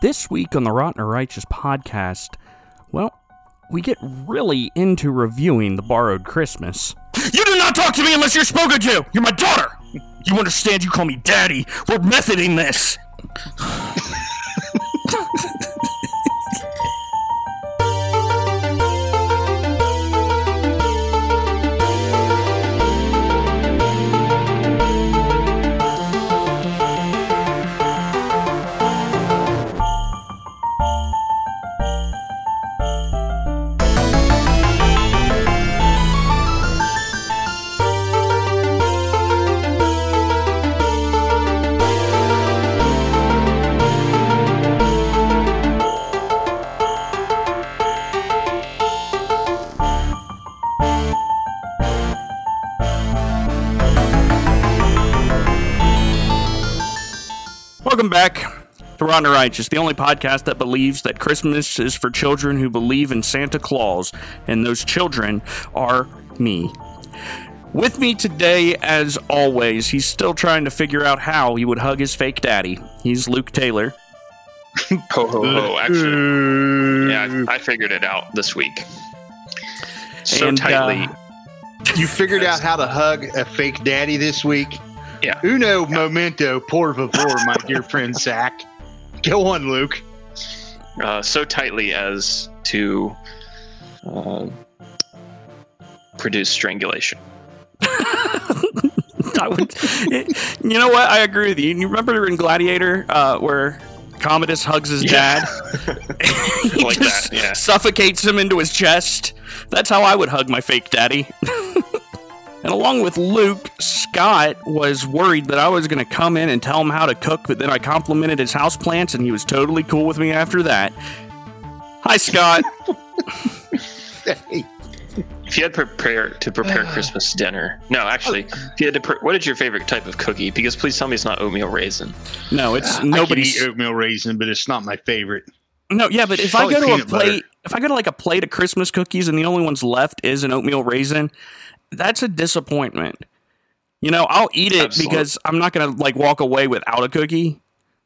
This week on the Rotten or Righteous podcast, well, we get really into reviewing The Borrowed Christmas. You do not talk to me unless you're spoken to! You're my daughter! You understand you call me daddy? We're methoding this! To Righteous, the only podcast that believes that Christmas is for children who believe in Santa Claus, and those children are me. With me today, as always, he's still trying to figure out how he would hug his fake daddy. He's Luke Taylor. Ho ho ho! Actually, yeah, I figured it out this week. So And, tightly. uh, You figured out how to hug a fake daddy this week? Yeah. Uno momento, por favor, my dear friend Zach. Go on, Luke. uh, so tightly as to uh, produce strangulation. I would, you know what? I agree with you. You remember in Gladiator uh, where Commodus hugs his Yeah. dad? he Like just that, yeah. suffocates him into his chest. That's how I would hug my fake daddy. And along with Luke, Scott was worried that I was going to come in and tell him how to cook, but then I complimented his houseplants and he was totally cool with me after that. Hi, Scott. Hey, If you had prepare to prepare Christmas dinner, no, actually, if you had to, pre- what is your favorite type of cookie? Because please tell me it's not oatmeal raisin. No, it's I can eat oatmeal raisin, but it's not my favorite. No, yeah, but if I go to a peanut butter. plate, if I go to like a plate of Christmas cookies and the only ones left is an oatmeal raisin, that's a disappointment. You know, I'll eat it Absolutely. because I'm not gonna like walk away without a cookie.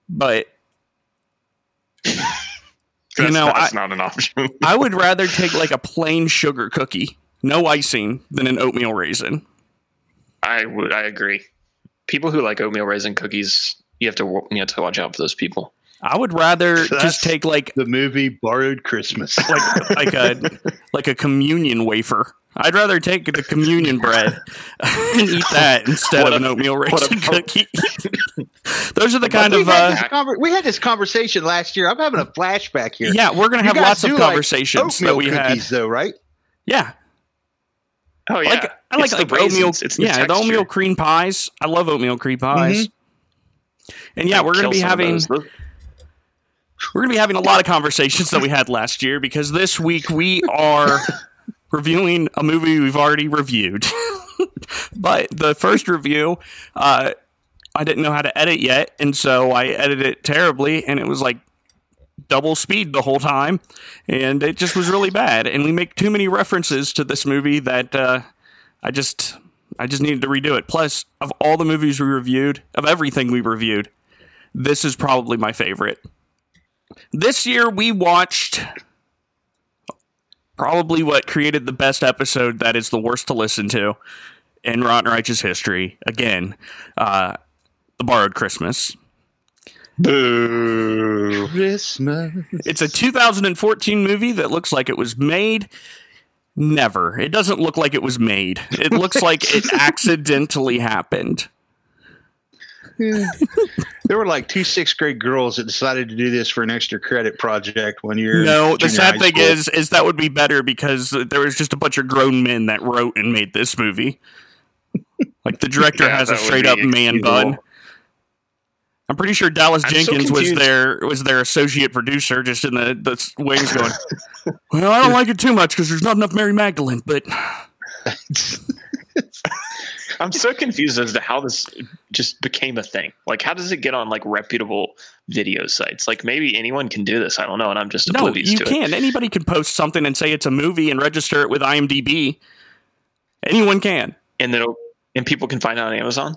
But That's, know, that's I- not an option. I would rather take like a plain sugar cookie, no icing, than an oatmeal raisin. I would. I agree. People who like oatmeal raisin cookies, you have to you have to watch out for those people. I would rather That's- just take like The movie Borrowed Christmas. like like a like a communion wafer. I'd rather take the communion bread and eat that instead What of a- an oatmeal raisin cookie. Those are the kind of had uh, conver- we had this conversation last year. I'm having a flashback here. yeah. We're gonna have lots of do like conversations that we had. though, right? Yeah, Oh yeah, like I like like oatmeal. It's the yeah, the oatmeal cream pies. I love oatmeal cream pies. And yeah, I'd we're gonna be having we're gonna be having a lot of conversations that we had last year because this week we are reviewing a movie we've already reviewed. but the first review, uh, I didn't know how to edit yet, and so I edited it terribly, and it was like double speed the whole time, and it just was really bad. And we make too many references to this movie that uh, I just I just needed to redo it. Plus, of all the movies we reviewed, of everything we reviewed, this is probably my favorite. This year we watched probably what created the best episode that is the worst to listen to in Rotten Righteous history. Again, uh, The Borrowed Christmas. Boo. Christmas. It's a 2014 movie that looks like it was made. Never. It doesn't look like it was made. It looks like it accidentally happened. There were like two sixth grade girls that decided to do this for an extra credit project one year. in No, the sad thing school. is, is that would be better because there was just a bunch of grown men that wrote and made this movie. Like the director Yeah, has a straight up man excusable. bun. I'm pretty sure Dallas I'm so Jenkins was confused. their was their associate producer, just in the, the wings going. well, I don't like it too much because there's not enough Mary Magdalene, but I'm so confused as to how this just became a thing. Like, how does it get on like reputable video sites? Like, maybe anyone can do this. I don't know, and I'm just no, oblivious you to it. can. Anybody can post something and say it's a movie and register it with IMDb. Anyone can. And then, and people can find it on Amazon.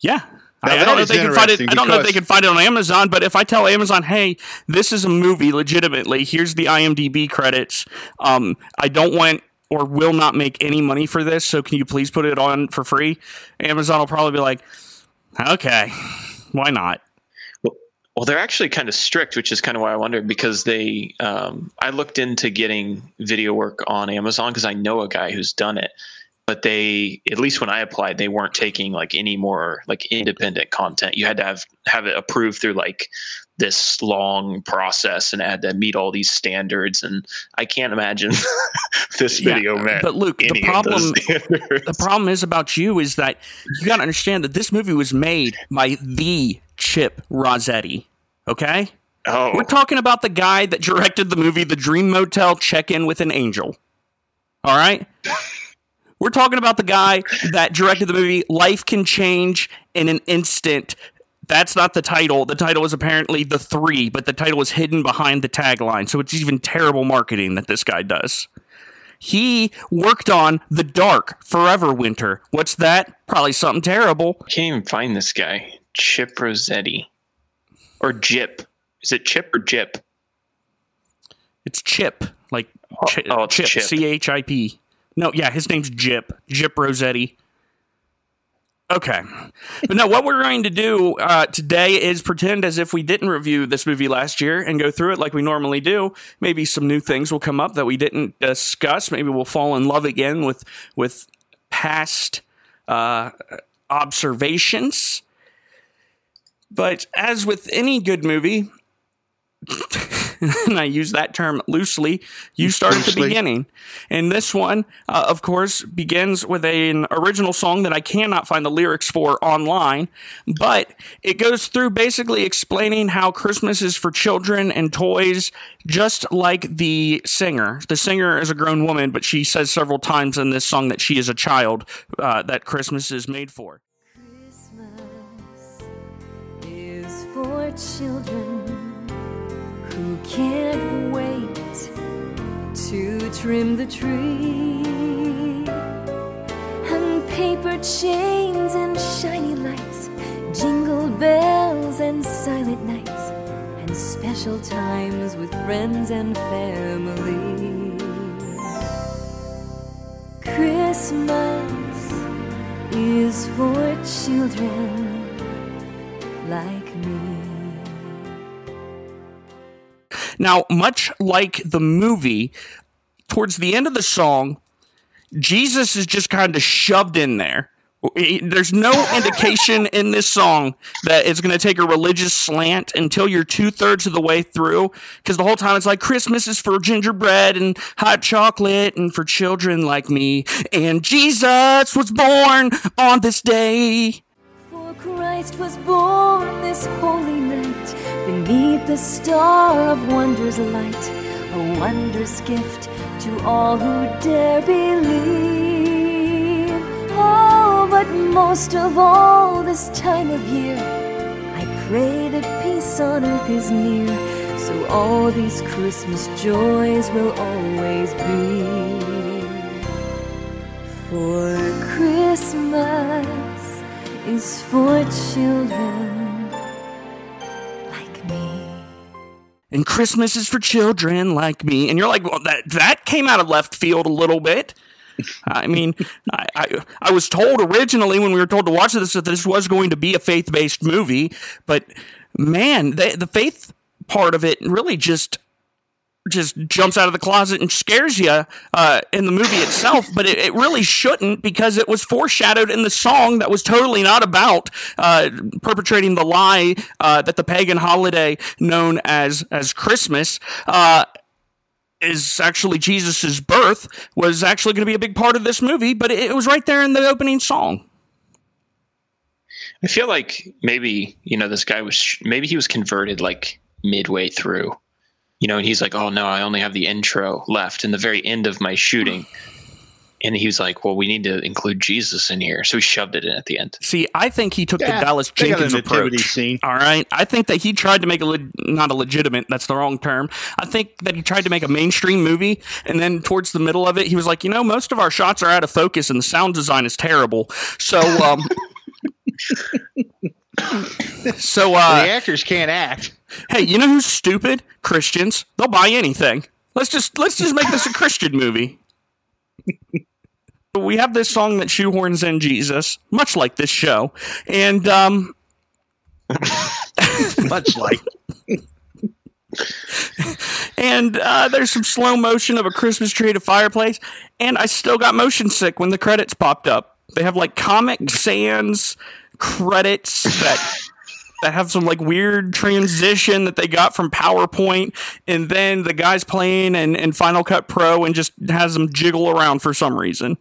Yeah, Now, I, I don't know if they can find it. I don't know if they can find it on Amazon, but if I tell Amazon, "Hey, this is a movie, legitimately. Here's the IMDb credits. Um, I don't want or will not make any money for this, so can you please put it on for free?" Amazon will probably be like, "Okay, why not?" Well, they're actually kind of strict, which is kind of why I wondered because they. Um, I looked into getting video work on Amazon because I know a guy who's done it, but they, at least when I applied, they weren't taking like any more like independent content. You had to have have it approved through like this long process and had to meet all these standards. And I can't imagine this Yeah, video met. but Luke, the problem- The problem is about you is that you got to understand that this movie was made by the Chip Rossetti. Okay. oh, We're talking about the guy that directed the movie The Dream Motel Check In with an Angel. All right? We're talking about the guy that directed the movie Life Can Change in an Instant. That's not the title. The title is apparently The Three, but the title is hidden behind the tagline. So it's even terrible marketing that this guy does. He worked on The Dark, Forever Winter. What's that? Probably something terrible. can't even find this guy. Chip Rossetti. Or Jip. Is it Chip or Jip? It's Chip, like oh, oh Chip, Chip. C H I P. No, yeah, his name's Jip, Jip Rossetti. Okay, but no, what we're going to do uh, today is pretend as if we didn't review this movie last year and go through it like we normally do. Maybe some new things will come up that we didn't discuss. Maybe we'll fall in love again with with past uh, observations. But as with any good movie, and I use that term loosely, you start at the beginning. And this one, uh, of course, begins with an original song that I cannot find the lyrics for online, but it goes through basically explaining how Christmas is for children and toys, just like the singer. The singer is a grown woman, but she says several times in this song that she is a child uh, that Christmas is made for. Christmas is for children who can't wait to trim the tree. And paper chains and shiny lights, jingle bells and silent nights, and special times with friends and family. Christmas is for children Now, much like the movie, towards the end of the song, Jesus is just kind of shoved in there. There's no indication in this song that it's going to take a religious slant until you're two thirds of the way through. Because the whole time it's like Christmas is for gingerbread and hot chocolate and for children like me. And Jesus was born on this day. Christ was born this holy night beneath the star of wonders light, a wondrous gift to all who dare believe. Oh, but most of all this time of year, I pray that peace on earth is near, so all these Christmas joys will always be. For Christmas is for children like me. and Christmas is for children like me. And you're like, well, that that came out of left field a little bit. I mean, I, I I was told originally when we were told to watch this that this was going to be a faith based movie, but man, the the faith part of it really just just jumps out of the closet and scares you uh, in the movie itself, but it, it really shouldn't because it was foreshadowed in the song that was totally not about uh, perpetrating the lie uh, that the pagan holiday known as as Christmas. Uh, is actually Jesus's birth was actually going to be a big part of this movie, but it, it was right there in the opening song. I feel like maybe you know this guy was maybe he was converted like midway through, you know, and he's like, "Oh no, I only have the intro left and the very end of my shooting," and he was like, "Well, we need to include Jesus in here," so he shoved it in at the end. See, I think he took Yeah, the Dallas they got a Jenkins approach. scene. All right, I think that he tried to make a le- not a legitimate. That's the wrong term. I think that he tried to make a mainstream movie, and then towards the middle of it, he was like, you know, most of our shots are out of focus, and the sound design is terrible. So, um, So, the uh, actors can't act. hey, you know who's stupid? Christians. They'll buy anything. Let's just let's just make this a Christian movie. we have this song that shoehorns in Jesus, much like this show, and um, Much like and uh, there's some slow motion of a Christmas tree at a fireplace, and I still got motion sick when the credits popped up. They have like Comic Sans credits that that have some like weird transition that they got from PowerPoint, and then the guy's playing in, in Final Cut Pro and just has them jiggle around for some reason.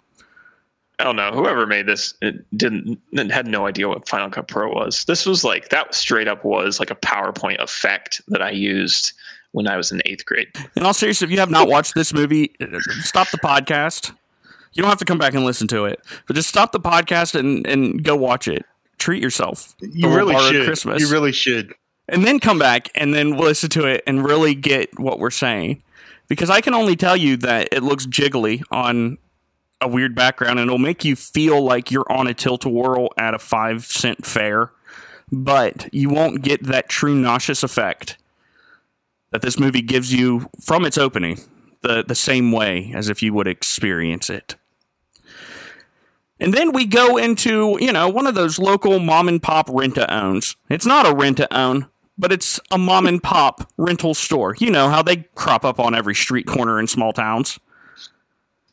I don't know. Whoever made this it didn't had no idea what Final Cut Pro was. This was like that straight up was like a PowerPoint effect that I used when I was in eighth grade. In all seriousness, if you have not watched this movie, stop the podcast. You don't have to come back and listen to it, but just stop the podcast and, and go watch it. Treat yourself. you really should. Christmas. You really should. and then come back and then listen to it and really get what we're saying. Because I can only tell you that it looks jiggly on a weird background and it'll make you feel like you're on a tilt a whirl at a five cent fair, but you won't get that true nauseous effect that this movie gives you from its opening, the, the same way as if you would experience it. And then we go into, you know, one of those local mom and pop rent to owns. It's not a rent to own, but it's a mom and pop rental store. You know how they crop up on every street corner in small towns.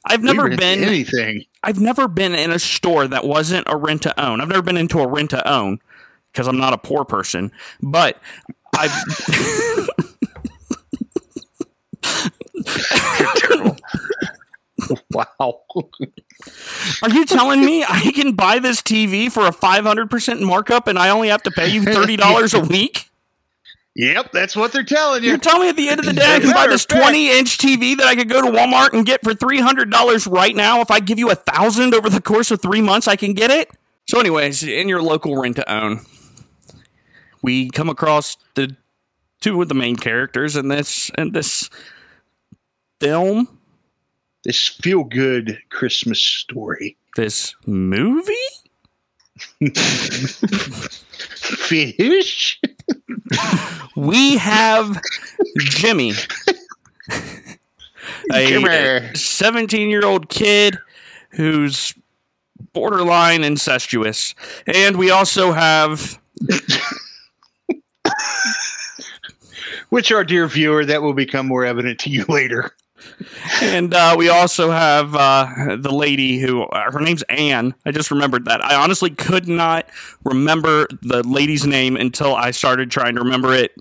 I've never been anything. I've never been in a store that wasn't a rent to own. I've never been into a rent to own because I'm not a poor person, but I've Wow. Are you telling me I can buy this TV for a 500% markup and I only have to pay you $30 a week? yep, that's what they're telling you. You're telling me at the end of the day I can buy this 20 inch TV that I could go to Walmart and get for $300 right now? If I give you a thousand over the course of three months, I can get it? So, anyways, in your local rent to own, we come across the two of the main characters in this in this film, This feel good Christmas story. this movie. Fish. We have Jimmy, a 17 year old kid who's borderline incestuous. And we also have Which, our dear viewer, that will become more evident to you later. And uh, we also have uh, the lady who uh, her name's Anne. I just remembered that. I honestly could not remember the lady's name until I started trying to remember it.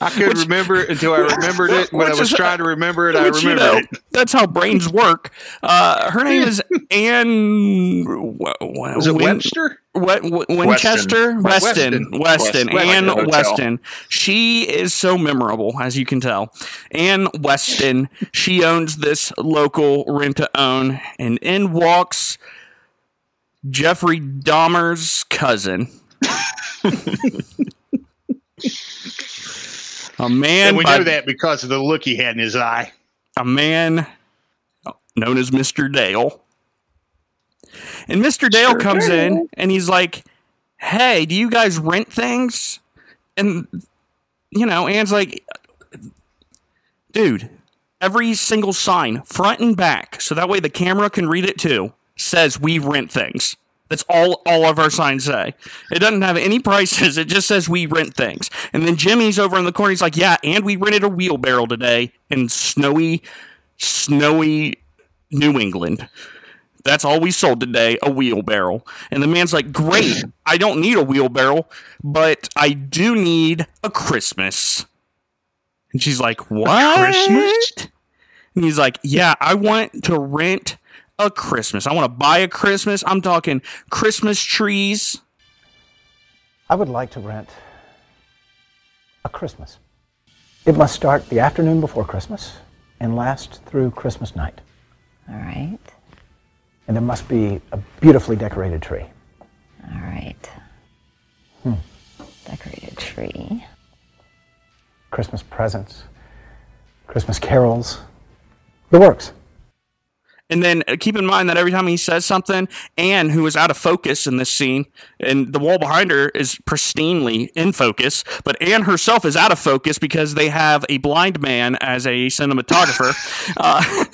I could remember it until I remembered it. When I was is- trying to remember it, I Which, you know, it. That's how brains work. Uh, her name is Anne. Was it Webster? What, w- Winchester? Weston. Weston. Weston. Weston. Anne Like. Weston. She is so memorable, as you can tell. Anne Weston. She owns this local rent to own, and in walks Jeffrey Dahmer's cousin. a man, And we by- know that because of the look he had in his eye. a man known as Mr. Dale. And Mr. Dale comes in and he's like, Hey, do you guys rent things? And, you know, Anne's like, Dude, every single sign, front and back, so that way the camera can read it too, says we rent things. That's all all of our signs say. It doesn't have any prices. It just says we rent things. And then Jimmy's over in the corner. He's like, "Yeah, and we rented a wheelbarrow today in snowy, snowy New England. That's all we sold today, a wheelbarrow." And the man's like, "Great. I don't need a wheelbarrow, but I do need a Christmas." And she's like, "What?" Christmas? And he's like, Yeah, I want to rent a Christmas. I want to buy a Christmas. I'm talking Christmas trees. I would like to rent a Christmas. It must start the afternoon before Christmas and last through Christmas night. All right. And there must be a beautifully decorated tree. All right. Decorated tree. Christmas presents, Christmas carols, the works. And then uh, keep in mind that every time he says something, Anne, who is out of focus in this scene, and the wall behind her is pristinely in focus, but Anne herself is out of focus because they have a blind man as a cinematographer. uh,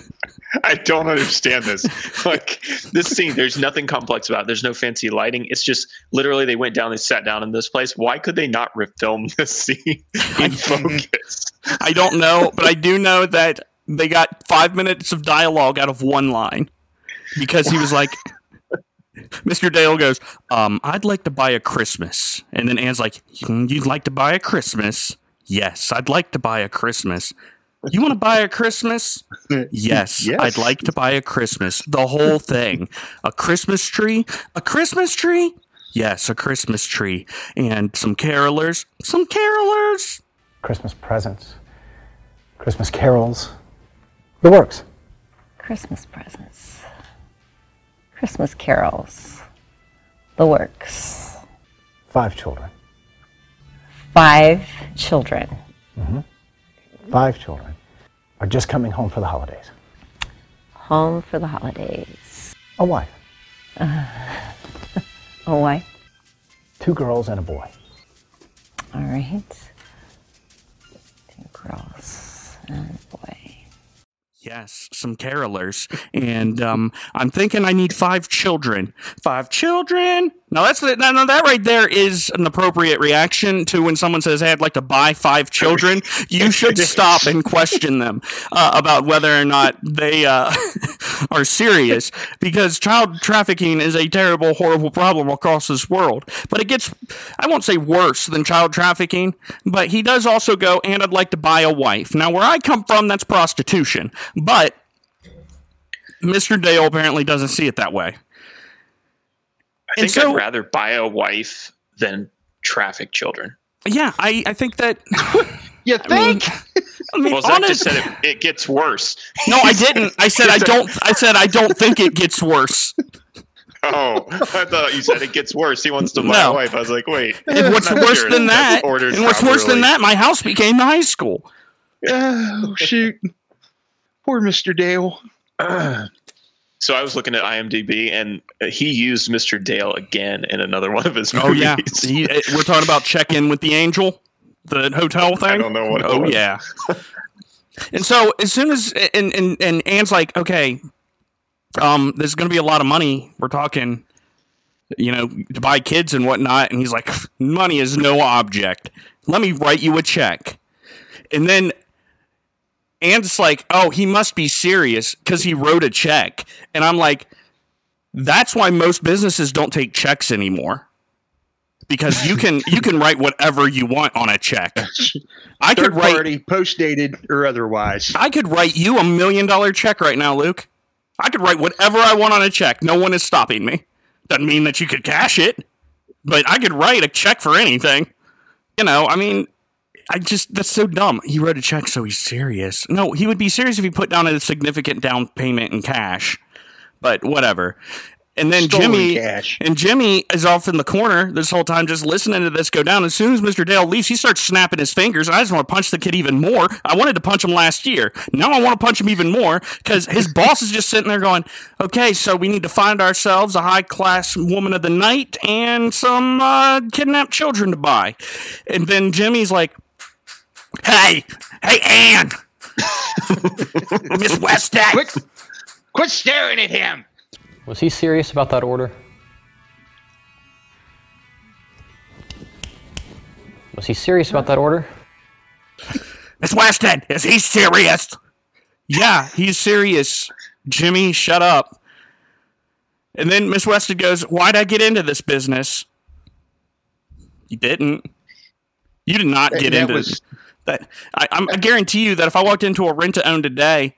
I don't understand this. Like this scene, there's nothing complex about it. There's no fancy lighting. It's just literally they went down, they sat down in this place. Why could they not refilm this scene in focus? I don't know, but I do know that they got five minutes of dialogue out of one line because he was like, Mr. Dale goes, um, I'd like to buy a Christmas. And then Anne's like, You'd like to buy a Christmas? Yes, I'd like to buy a Christmas. You want to buy a Christmas? Yes, Yes. I'd like to buy a Christmas. The whole thing. A Christmas tree? A Christmas tree? Yes, a Christmas tree. And some carolers? Some carolers? Christmas presents, Christmas carols, the works. Christmas presents. Christmas carols. The works. Five children. Five children. Mm-hmm. Five children are just coming home for the holidays. Home for the holidays. A wife, A wife. two girls, and a boy. All right. Two girls and a boy. Yes, some carolers. And um, I'm thinking I need five children. Five children? No, that's the, no, no, that right there is an appropriate reaction to when someone says, Hey, I'd like to buy five children. You should stop and question them uh, about whether or not they uh, are serious because child trafficking is a terrible, horrible problem across this world. But it gets, I won't say worse than child trafficking, but he does also go, And I'd like to buy a wife. Now, where I come from, that's prostitution. But Mr. Dale apparently doesn't see it that way. I And think so- I'd rather buy a wife than traffic children. Yeah, I, I think that. You I mean, think? I mean, Well, Zach honest- just said it, it gets worse. no, I didn't. I said I don't. I said I don't think it gets worse. Oh, I thought you said it gets worse. He wants to buy No. a wife. I was like, wait. And what's worse sure than that? ordered And what's worse than that? My house became the high school. oh shoot! Poor Mister Dale. So I was looking at IMDb, and he used Mr. Dale again in another one of his movies. Oh yeah, He- uh, we're talking about check in with the angel, the hotel thing. I don't know what Oh was. yeah. and so as soon as and and and Anne's like, okay, um, there's going to be a lot of money. We're talking, you know, to buy kids and whatnot. And he's like, money is no object. Let me write you a check. And then Anne's like, oh, he must be serious because he wrote a check. And I'm like, that's why most businesses don't take checks anymore. Because you can you can write whatever you want on a check. I could write party, post dated or otherwise. I could write you a million dollar check right now, Luke. I could write whatever I want on a check. No one is stopping me. Doesn't mean that you could cash it, but I could write a check for anything. You know, I mean, I just that's so dumb. He wrote a check, so he's serious. No, he would be serious if he put down a significant down payment in cash. But whatever. And then Stolen Jimmy cash. and Jimmy is off in the corner this whole time, just listening to this go down. As soon as Mr. Dale leaves, he starts snapping his fingers, and I just want to punch the kid even more. I wanted to punch him last year. Now I want to punch him even more because his boss is just sitting there going, "Okay, so we need to find ourselves a high class woman of the night and some uh, kidnapped children to buy." And then Jimmy's like, "Hey, hey, Ann, Miss Westek." Quit, quit staring at him. Was he serious about that order? Was he serious about that order? Miss Weston, is he serious? Yeah, he's serious. Jimmy, shut up. And then Miss Weston goes, Why'd I get into this business? You didn't. You did not That- get that into was- that. I, I'm, I guarantee you that if I walked into a rent to own today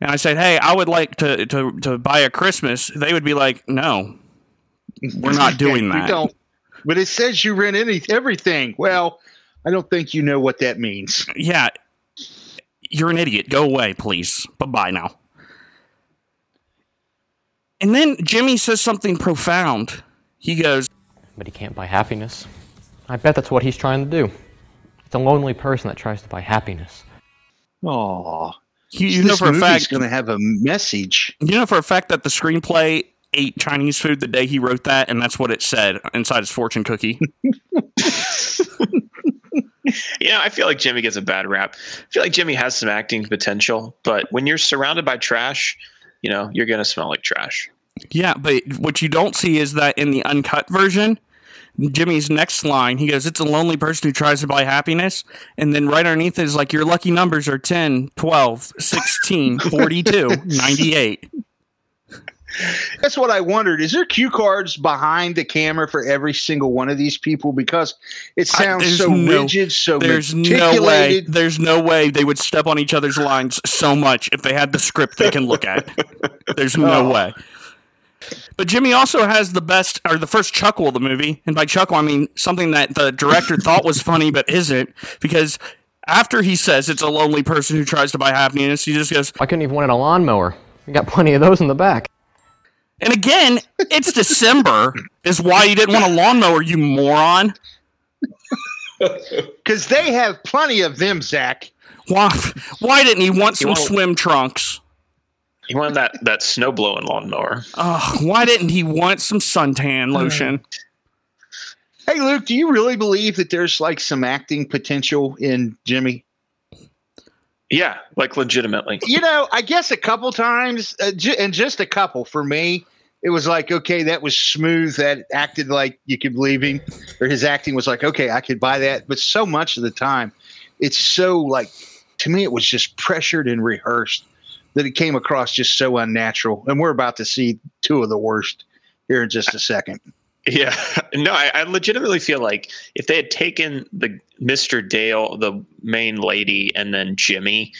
and I said, Hey, I would like to, to, to buy a Christmas, they would be like, No, we're not doing You that. don't. But it says you rent any everything. Well, I don't think you know what that means. Yeah, you're an idiot. Go away, please. Bye bye now. And then Jimmy says something profound. He goes, But he can't buy happiness. I bet that's what he's trying to do. It's a lonely person that tries to buy happiness. Aw. You, you know this for a movie's fact. going to have a message. You know for a fact that the screenplay ate Chinese food the day he wrote that, and that's what it said inside his fortune cookie. You know, I feel like Jimmy gets a bad rap. I feel like Jimmy has some acting potential, but when you're surrounded by trash, you know, you're gonna smell like trash. yeah, but what you don't see is that in the uncut version, Jimmy's next line, he goes, It's a lonely person who tries to buy happiness. And then right underneath it is like, Your lucky numbers are 10, 12, 16, 42, 98. That's what I wondered. Is there cue cards behind the camera for every single one of these people? Because it sounds there's so no- rigid, so There's no way. There's no way they would step on each other's lines so much if they had the script they can look at. There's no Oh. way. But Jimmy also has the best, or the first chuckle of the movie. And by chuckle, I mean something that the director thought was funny but isn't. Because after he says it's a lonely person who tries to buy happiness, he just goes, I couldn't even win a lawnmower. We got plenty of those in the back. and again, it's December, is why you didn't want a lawnmower, you moron. Because they have plenty of them, Zach. Why, why didn't he want some swim trunks? He wanted that that snow blowing lawnmower. Ugh, why didn't he want some suntan lotion? Hey, Luke, do you really believe that there's like some acting potential in Jimmy? Yeah, like legitimately. You know, I guess a couple times, uh, ju- and just a couple for me, it was like, okay, that was smooth. That acted like you could believe him, or his acting was like, okay, I could buy that. But so much of the time, it's so like, to me, it was just pressured and rehearsed that it came across just so unnatural. And we're about to see two of the worst here in just a second. Yeah, no, I, I legitimately feel like if they had taken the Mr. Dale, the main lady, and then Jimmy,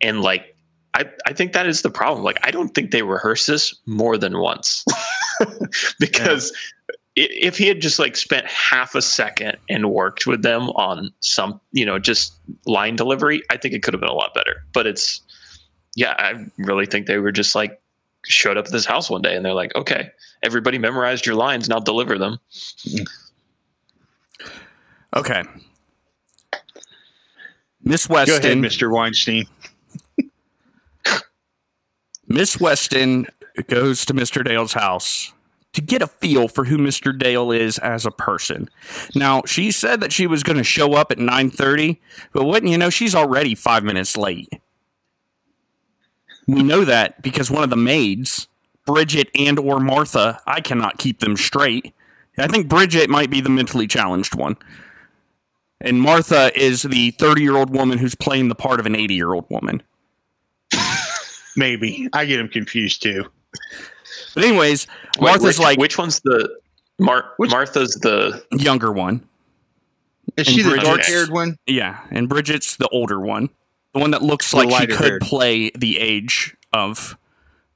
and like, I, I think that is the problem. Like, I don't think they rehearsed this more than once because i if he had just like spent half a second and worked with them on some, you know, just line delivery, I think it could have been a lot better. But it's, yeah, I really think they were just like showed up at this house one day and they're like, okay, everybody memorized your lines, and now deliver them. Okay. Miss Go ahead, Weston. Mr. Weinstein. Miss Weston goes to Mr. Dale's house to get a feel for who Mr. Dale is as a person. Now, she said that she was going to show up at 9:30, but wouldn't you know she's already 5 minutes late. We know that because one of the maids, Bridget and or Martha, I cannot keep them straight. I think Bridget might be the mentally challenged one. And Martha is the 30-year-old woman who's playing the part of an 80-year-old woman. Maybe. I get them confused too. But anyways, Wait, Martha's which, like which one's the Mar- Which- Martha's the younger one. Is she the dark haired one? Yeah, and Bridget's the older one, the one that looks like she could haired. play the age of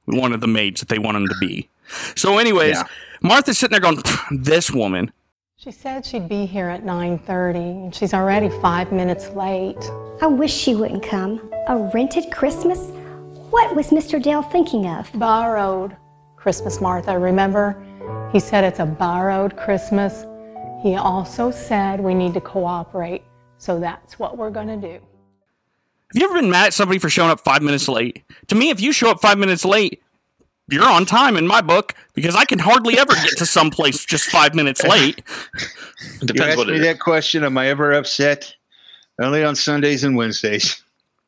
one of the maids that they want him to be. So, anyways, Yeah. Martha's sitting there going, "This woman." She said she'd be here at 9:30 and she's already 5 minutes late. I wish she wouldn't come. A rented Christmas? What was Mr. Dale thinking of? Borrowed Christmas, Martha, remember? He said it's a borrowed Christmas. He also said we need to cooperate. So that's what we're going to do. Have you ever been mad at somebody for showing up five minutes late? To me, if you show up five minutes late, you're on time in my book because I can hardly ever get to some place just five minutes late. it You depends asked what me it is. that question. Am I ever upset? Only on Sundays and Wednesdays.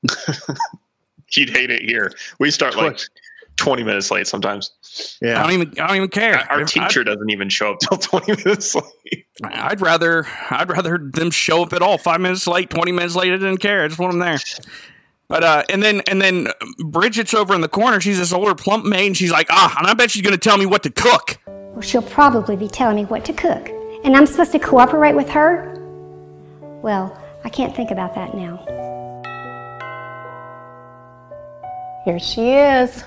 You'd hate it here. We start like 20 minutes late sometimes. I Yeah. don't even. I don't even care. Our If- teacher doesn't even show up till 20 minutes late. I'd, I'd rather. I'd rather them show up at all. Five minutes late, twenty minutes late. I didn't care. I just want them there. But uh, and then and then Bridget's over in the corner. She's this older plump maid, and she's like, ah, and I bet she's gonna tell me what to cook. Well, she'll probably be telling me what to cook. And I'm supposed to cooperate with her? Well, I can't think about that now. Here she is.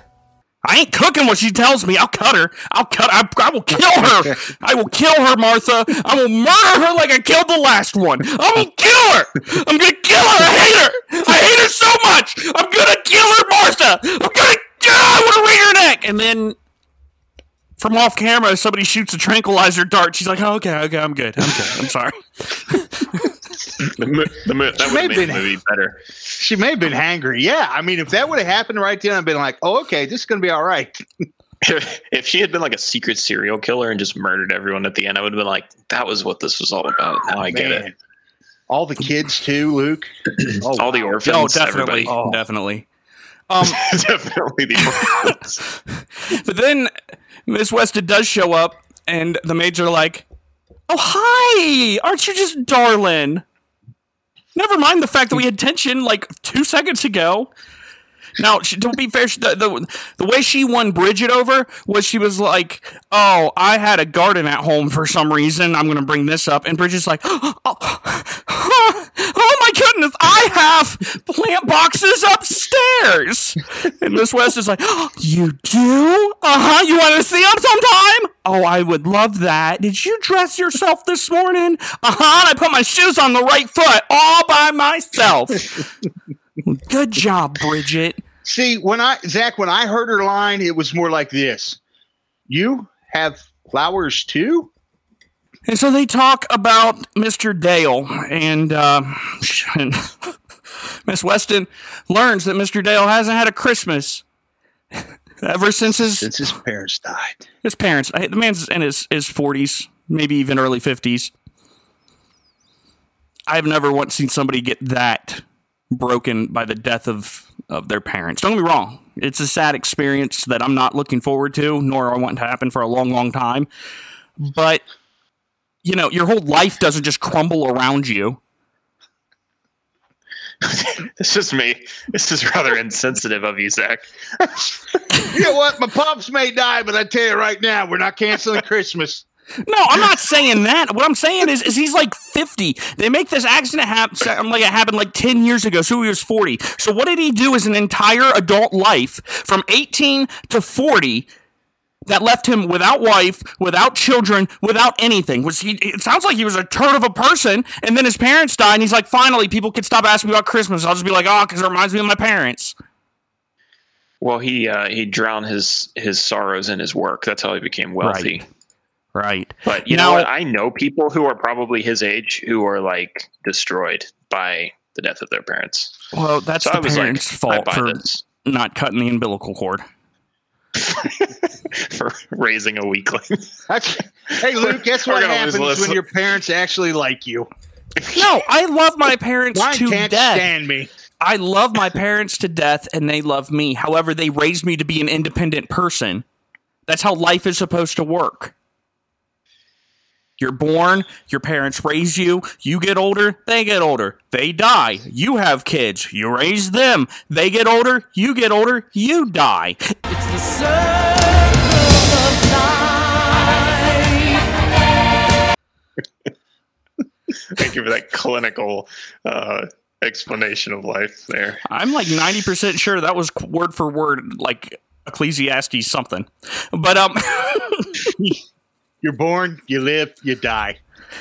I ain't cooking what she tells me. I'll cut her. I'll cut. I, I will kill her. I will kill her, Martha. I will murder her like I killed the last one. I will kill her. I'm gonna kill her. I hate her. I hate her so much. I'm gonna kill her, Martha. I'm gonna. I want to wring her neck. And then from off camera, somebody shoots a tranquilizer dart. She's like, oh, "Okay, okay, I'm good. I'm good. I'm sorry." The, mo- the, mo- that She would may have have been- the movie better. She may have been hangry. Yeah, I mean, if that would have happened right then, I'd been like, "Oh, okay, this is gonna be all right." if she had been like a secret serial killer and just murdered everyone at the end, I would have been like, that was what this was all about. Now I get it. All the kids too, Luke. Oh, all the orphans. Oh, definitely, everybody. definitely. Um, definitely the orphans. but then Miss Weston does show up, and the maids are like, "Oh, hi! Aren't you just darling?" Never mind the fact that we had tension like two seconds ago. Now, to be fair, the, the the way she won Bridget over was she was like, "Oh, I had a garden at home for some reason. I'm going to bring this up." And Bridget's like, "Oh, oh my goodness, I have plant boxes upstairs." And Miss West is like, oh, "You do? Uh huh. You want to see them sometime? Oh, I would love that. Did you dress yourself this morning? Uh huh. I put my shoes on the right foot all by myself." Good job, Bridget. See, when I Zach, when I heard her line, it was more like this: "You have flowers too." And so they talk about Mr. Dale, and uh, Miss Weston learns that Mr. Dale hasn't had a Christmas ever since his Since his parents died. his parents. The man's in his his forties, maybe even early fifties. I've never once seen somebody get that broken by the death of of their parents. Don't get me wrong; it's a sad experience that I'm not looking forward to, nor I want to happen for a long, long time. But you know, your whole life doesn't just crumble around you. this is me. This is rather insensitive of you, Zach. You know what? My pops may die, but I tell you right now, we're not canceling Christmas. No, I'm not saying that. What I'm saying is, is he's like 50. They make this accident happen like it happened like 10 years ago. So he was 40. So what did he do as an entire adult life from 18 to 40 that left him without wife, without children, without anything? Was he? It sounds like he was a turd of a person. And then his parents died, and he's like, finally, people could stop asking me about Christmas. I'll just be like, oh, because it reminds me of my parents. Well, he uh, he drowned his his sorrows in his work. That's how he became wealthy. Right. Right. But you Now- know what? I know people who are probably his age who are like destroyed by the death of their parents. Well, that's So I the was like, parents' I fault for this. not cutting the umbilical cord. for raising a weakling. That's, hey, Luke, guess what happens when your parents actually like you? No, I love my parents Mine to can't death. stand me. I love my parents to death and they love me. However, they raised me to be an independent person. That's how life is supposed to work. You're born, your parents raise you, you get older, they get older, they die, you have kids, you raise them, they get older, you get older, you die. It's the circle of Thank you for that clinical uh, explanation of life there. I'm like 90% sure that was word for word, like Ecclesiastes something. But, um,. You're born, you live, you die.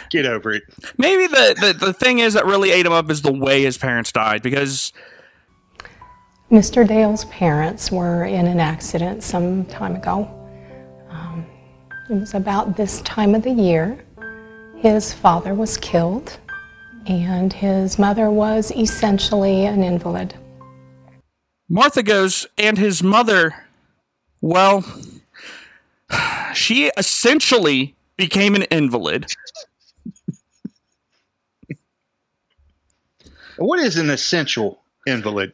Get over it. Maybe the, the, the thing is that really ate him up is the way his parents died because Mr. Dale's parents were in an accident some time ago. Um, it was about this time of the year. His father was killed, and his mother was essentially an invalid. Martha goes, and his mother, well, she essentially became an invalid. What is an essential invalid?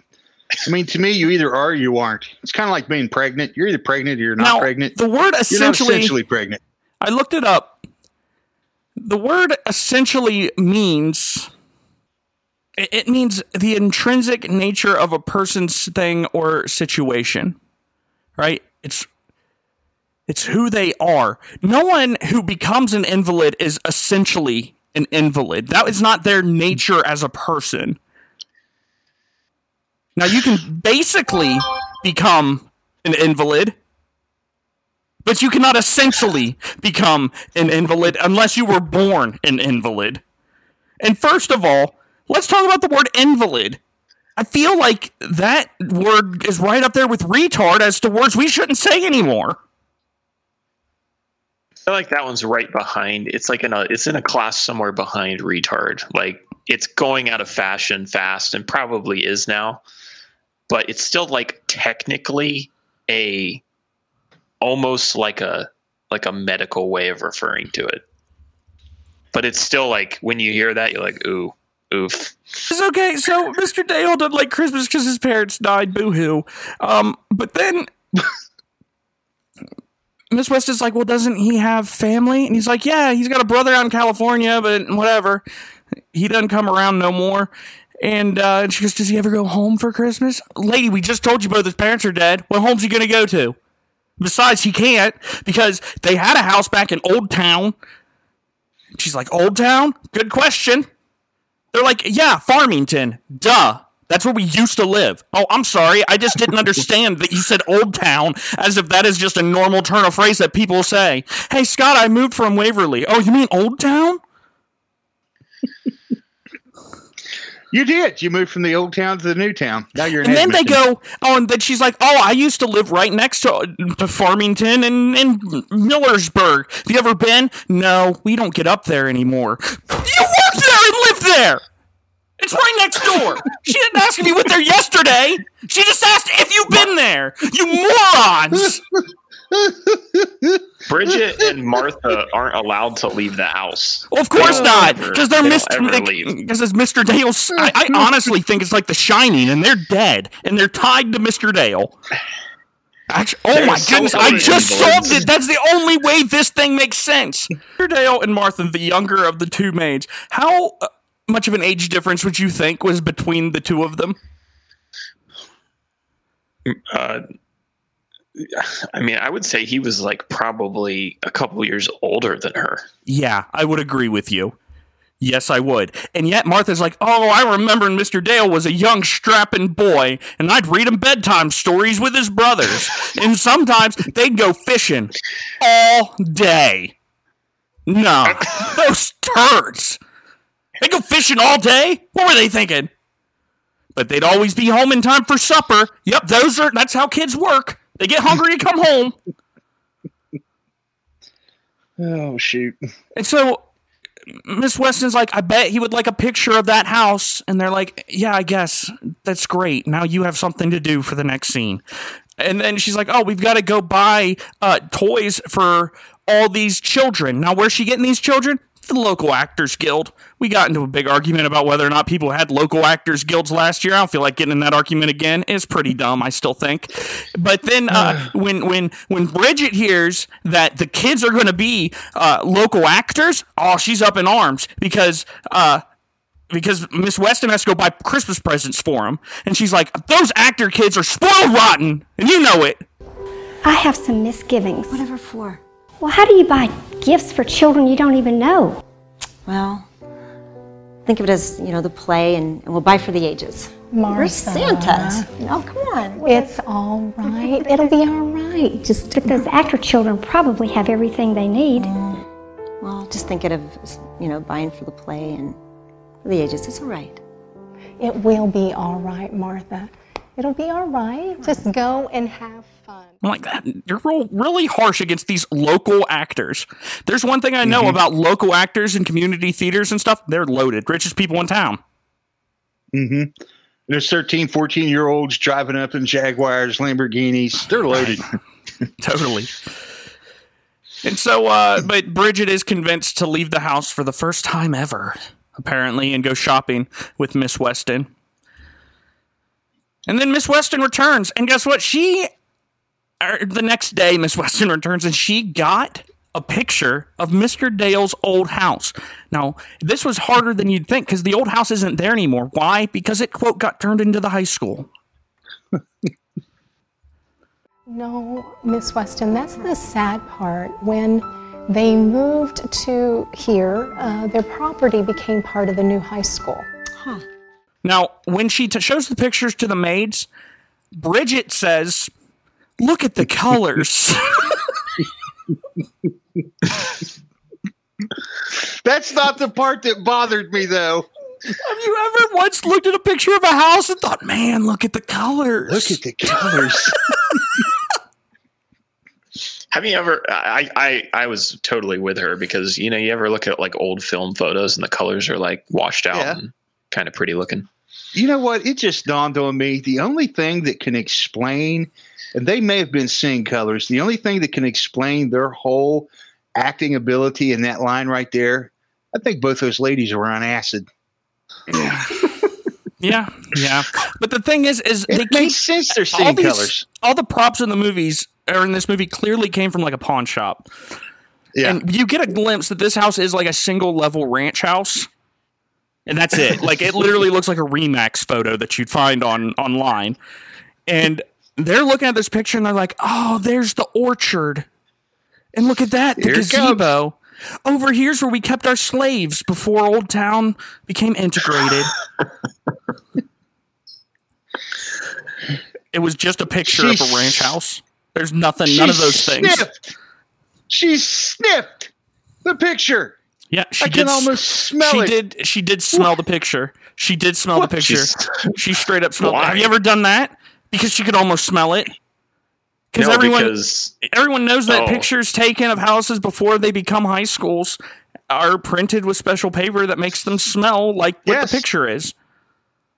I mean, to me, you either are or you aren't. It's kind of like being pregnant. You're either pregnant or you're not Now, pregnant. the word You're not essentially- essentially pregnant. I looked it up. The word essentially means it means the intrinsic nature of a person's thing or situation. Right? It's it's who they are. No one who becomes an invalid is essentially an invalid. That is not their nature as a person. Now you can basically become an invalid but you cannot essentially become an invalid unless you were born an invalid. And first of all, let's talk about the word invalid. I feel like that word is right up there with retard as to words we shouldn't say anymore. I feel like that one's right behind. It's like in a it's in a class somewhere behind retard. Like it's going out of fashion fast and probably is now, but it's still like technically a almost like a like a medical way of referring to it. But it's still like when you hear that, you're like, ooh, oof. It's okay. So Mr. Dale doesn't like Christmas because his parents died. Boo hoo. Um, but then Miss West is like, well, doesn't he have family? And he's like, yeah, he's got a brother out in California, but whatever. He doesn't come around no more. And, uh, and she goes, does he ever go home for Christmas? Lady, we just told you both his parents are dead. What home's he going to go to? Besides, he can't because they had a house back in Old Town. She's like, Old Town? Good question. They're like, yeah, Farmington. Duh. That's where we used to live. Oh, I'm sorry. I just didn't understand that you said Old Town as if that is just a normal turn of phrase that people say. Hey, Scott, I moved from Waverly. Oh, you mean Old Town? You did. You moved from the old town to the new town. Now you're in And then they go, oh, and then she's like, oh, I used to live right next to, to Farmington and, and Millersburg. Have you ever been? No, we don't get up there anymore. You worked there and lived there. It's right next door. She didn't ask if you went there yesterday. She just asked if you've been there. You morons. Bridget and Martha aren't allowed to leave the house. Well, of course They don't because they're Mr. ever. Because it's Mr. Dale's. I, I honestly think it's like The Shining, and they're dead, and they're tied to Mr. Dale. Actually, oh They're my so goodness! I just solved it. That's the only way this thing makes sense. Mr. Dale and Martha, the younger of the two maids, how uh, much of an age difference would you think was between the two of them? Uh, I mean, I would say he was like probably a couple years older than her. Yeah, I would agree with you. Yes, I would. And yet Martha's like, oh, I remember Mr. Dale was a young, strapping boy, and I'd read him bedtime stories with his brothers. and sometimes they'd go fishing all day. No, those turds. They go fishing all day? What were they thinking? But they'd always be home in time for supper. Yep, those are that's how kids work. They get hungry and come home. Oh shoot! And so Miss Weston's like, I bet he would like a picture of that house. And they're like, Yeah, I guess. That's great. Now you have something to do for the next scene. And then she's like, Oh, we've got to go buy uh, toys for all these children. Now, where's she getting these children? The local Actors Guild. We got into a big argument about whether or not people had local Actors Guilds last year. I don't feel like getting in that argument again. It's pretty dumb, I still think. But then uh, when when when Bridget hears that the kids are going to be uh, local actors, oh, she's up in arms because uh, because Miss Weston has to go buy Christmas presents for them, and she's like, "Those actor kids are spoiled rotten, and you know it." I have some misgivings. Whatever for. Well, how do you buy gifts for children you don't even know? Well, think of it as, you know, the play and, and we'll buy for the ages. We're Martha. Santas. Oh, come on. It's all right. It'll be all right. Just But those actor children probably have everything they need. Mm. Well, just think of it as, you know, buying for the play and for the ages. It's all right. it will be all right, Martha. It'll be all right. Just go and have fun. I'm like, that, you're real, really harsh against these local actors. There's one thing I know about local actors and community theaters and stuff. They're loaded. Richest people in town. Mm-hmm. There's 13, 14 year olds driving up in Jaguars, Lamborghinis. They're loaded. totally. And so, uh, but Bridget is convinced to leave the house for the first time ever, apparently, and go shopping with Miss Weston. And then Miss Weston returns, and guess what? She, the next day, Miss Weston returns, and she got a picture of Mr. Dale's old house. Now, this was harder than you'd think because the old house isn't there anymore. Why? Because it, quote, got turned into the high school. No, Miss Weston, that's the sad part. When they moved to here, uh, their property became part of the new high school. Huh. Now, when she t- shows the pictures to the maids, Bridget says, Look at the colors. That's not the part that bothered me, though. Have you ever once looked at a picture of a house and thought, man, look at the colors? Look at the colors. Have you ever? I, I I was totally with her because you know you ever look at like old film photos and the colors are like washed out Yeah. and kind of pretty looking. You know what? It just dawned on me the only thing that can explain, and they may have been seeing colors, the only thing that can explain their whole acting ability in that line right there, I think both those ladies were on acid. Yeah, yeah. yeah. But the thing is, is It they makes keep sense they're seeing all these, colors. all the props in the movies or in this movie clearly came from like a pawn shop. Yeah. And you get a glimpse that this house is like a single level ranch house. And that's it. like it literally looks like a Remax photo that you'd find on online. And they're looking at this picture and they're like, "Oh, there's the orchard. And look at that, the Here gazebo. Over here's where we kept our slaves before Old Town became integrated." it was just a picture of a ranch house. There's nothing, none of those things. Sniffed. She sniffed the picture. Yeah, she I did. can almost smell she it. did. She did smell the picture. She did smell What? the picture. She's- she straight up smelled. Why? Have you ever done that? Because she could almost smell it. Because No, everyone, because everyone knows that Oh. pictures taken of houses before they become high schools are printed with special paper that makes them smell like what the picture is.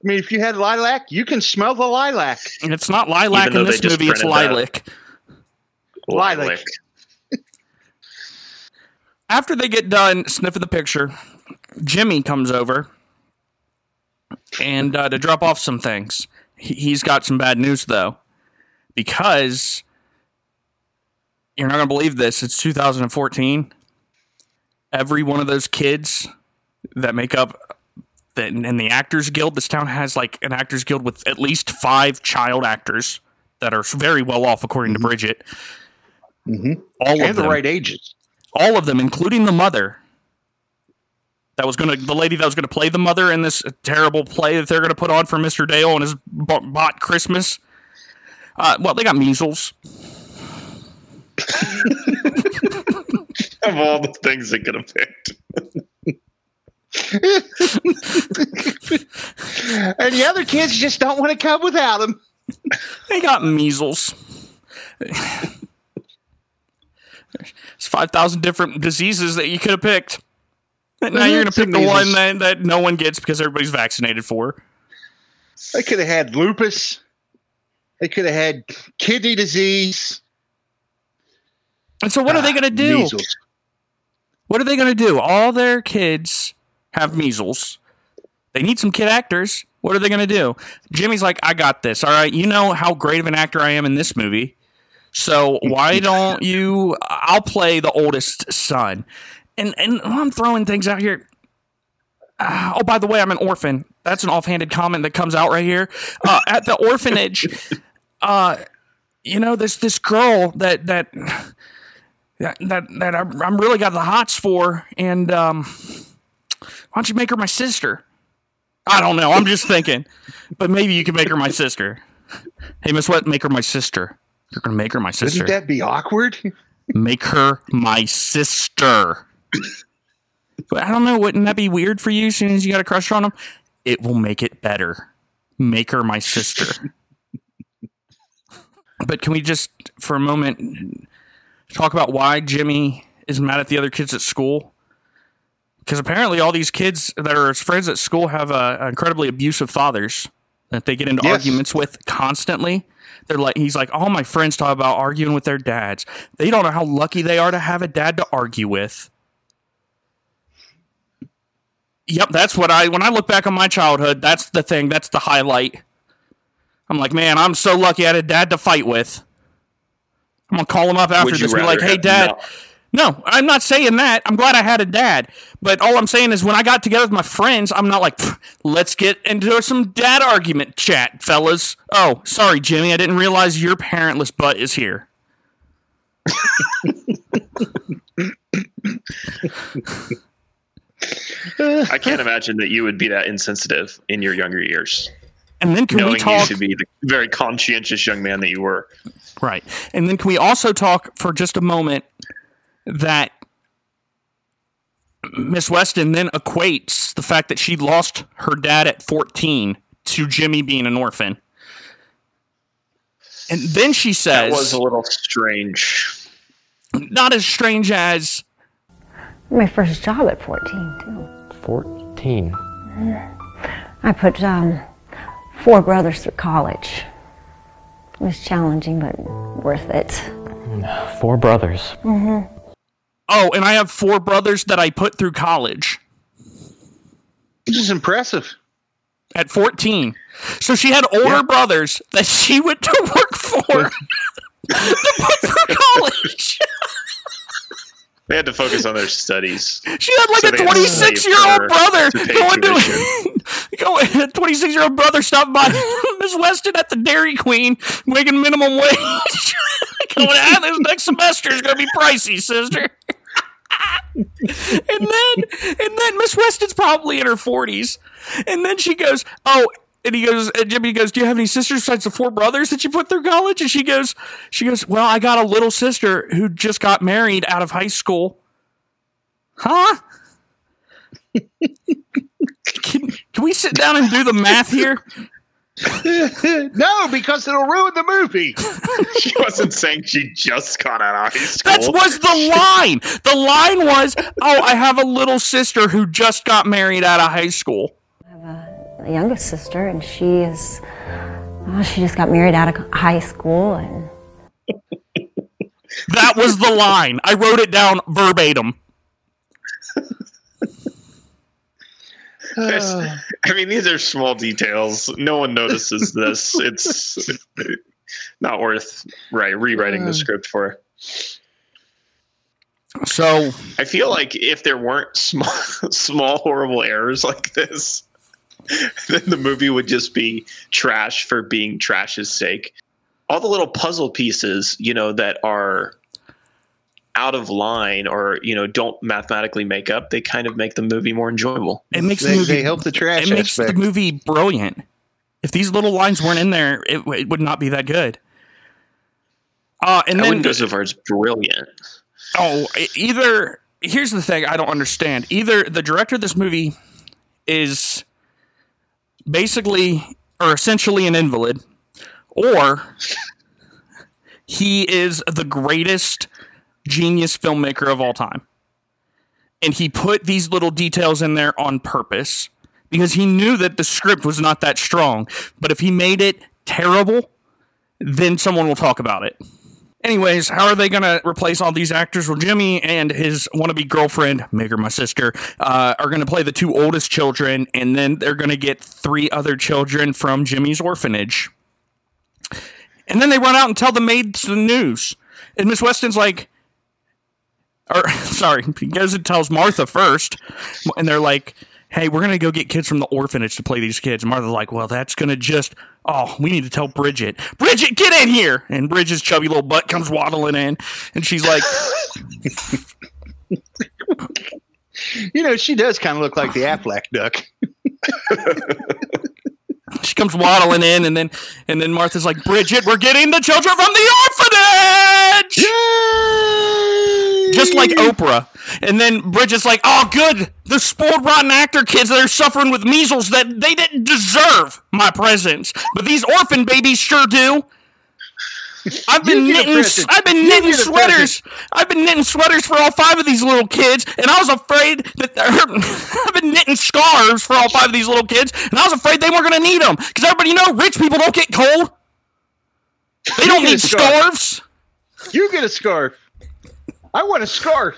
I mean, if you had lilac, you can smell the lilac. And it's not lilac in this movie; it's printed that. lilac. Lilac. after they get done sniffing the picture, Jimmy comes over and uh, to drop off some things. He, he's got some bad news though, because you're not gonna believe this. It's 2014. Every one of those kids that make up the, in the Actors Guild, this town has like an Actors Guild with at least five child actors that are very well off, according to Bridget. Mm-hmm. All of And the them right ages. all of them, including the mother. That was gonna, the lady that was gonna play the mother in this terrible play that they're gonna put on for Mister Dale and his bot Christmas. Uh, well, they got measles. of all the things they could have picked. and the other kids just don't want to come without them. They got measles. There's five thousand different diseases that you could have picked. And now you're gonna pick the one that, that no one gets because everybody's vaccinated for. They could have had lupus. They could have had kidney disease. And so, what are they Ah, gonna do? measles. What are they going to do? All their kids have measles. They need some kid actors. What are they going to do? Jimmy's like, I got this. All right. You know how great of an actor I am in this movie. So why don't you? I'll play the oldest son. And, and I'm throwing things out here. Ah, oh, by the way, I'm an orphan. That's an offhanded comment that comes out right here. Uh, at the orphanage, uh, you know, there's this girl that that that that, that I'm, I'm really got the hots for, and um, why don't you make her my sister? I don't know. I'm just thinking, but maybe you can make her my sister. Hey, Miss What, make her my sister. You're gonna make her my sister. Wouldn't that be awkward? Make her my sister. But I don't know. Wouldn't that be weird for you? As soon as you got a crush on him, it will make it better. Make her my sister. but can we just, for a moment, talk about why Jimmy is mad at the other kids at school? Because apparently, all these kids that are his friends at school have uh, incredibly abusive fathers that they get into Yes. arguments with constantly. They're like, he's like, all my friends talk about arguing with their dads. They don't know how lucky they are to have a dad to argue with. Yep, that's what I when I look back on my childhood, that's the thing, that's the highlight. I'm like, man, I'm so lucky I had a dad to fight with. I'm gonna call him up after Would this and be like, hey dad. not- No, I'm not saying that. I'm glad I had a dad. But all I'm saying is when I got together with my friends, I'm not like, let's get into some dad argument chat, fellas. Oh, sorry, Jimmy. I didn't realize your parentless butt is here. I can't imagine that you would be that insensitive in your younger years, And then can knowing we talk you to be the very conscientious young man that you were. Right. And then can we also talk for just a moment that Miss Weston then equates the fact that she lost her dad at 14 to Jimmy being an orphan. And then she says. That was a little strange. not as strange as My first job at 14, too. 14. I put um, four brothers through college. It was challenging, but worth it. Four brothers. Mm-hmm. oh, and I have four brothers that I put through college Which is impressive. at 14. So she had older brothers that she went to work for to put through college. They had to focus on their studies. She had like So a they had to 26 save year old brother to going tuition. to go. A 26 year old brother stopped by Miss Weston at the Dairy Queen, making minimum wage. going out this next semester is going to be pricey, sister. and then, and then Miss Weston's probably in her 40s, and then she goes, "Oh." And he goes, and Jimmy goes, "Do you have any sisters besides the four brothers that you put through college?" And she goes, "She goes, well, I got a little sister who just got married out of high school." Huh? can, can we sit down and do the math here? no, because it'll ruin the movie. she wasn't saying she just got out of high school. That was the line. The line was, "Oh, I have a little sister who just got married out of high school." The youngest sister, and she is. Oh, she just got married out of high school, and That was the line. I wrote it down verbatim. Oh. I mean, these are small details. No one notices this. It's not worth right rewriting the script for. So I feel like if there weren't small, small horrible errors like this, then the movie would just be trash for being trash's sake. All the little puzzle pieces, you know, that are out of line or you know don't mathematically make up, they kind of make the movie more enjoyable. It makes They- the movie. they help the trash It makes aspect. the movie brilliant. If these little lines weren't in there, it, it would not be that good. Uh, and I then wouldn't go so far as brilliant. Oh, either here's the thing I don't understand. Either the director of this movie is basically or essentially an invalid, or he is the greatest genius filmmaker of all time. And he put these little details in there on purpose because he knew that the script was not that strong. But if he made it terrible, then someone will talk about it. Anyways, how are they going to replace all these actors? Well, Jimmy and his wannabe girlfriend, Maker, my sister, uh, are going to play the two oldest children, and then they're going to get three other children from Jimmy's orphanage. And then they run out and tell the maids the news. And Miss Weston's like, or sorry, he goes and tells Martha first, and they're like, "Hey, we're gonna go get kids from the orphanage to play these kids." And Martha's like, "Well, that's gonna just oh, we need to tell Bridget. Bridget, get in here!" And Bridget's chubby little butt comes waddling in, and she's like, You know, she does kind of look like the Aflac duck. she comes waddling in, and then and then Martha's like, "Bridget, we're getting the children from the orphanage." Yay! Just like Oprah. And then Bridget's like, oh, good. The spoiled, rotten actor kids that are suffering with measles that they didn't deserve my presence. But these orphan babies sure do. I've been You get a knitting. I've been You knitting sweaters. I've been knitting sweaters for all five of these little kids, and I was afraid that I've been knitting scarves for all five of these little kids, and I was afraid they weren't going to need them because everybody know rich people don't get cold. They don't need scarves. You get a scarf. I want a scarf.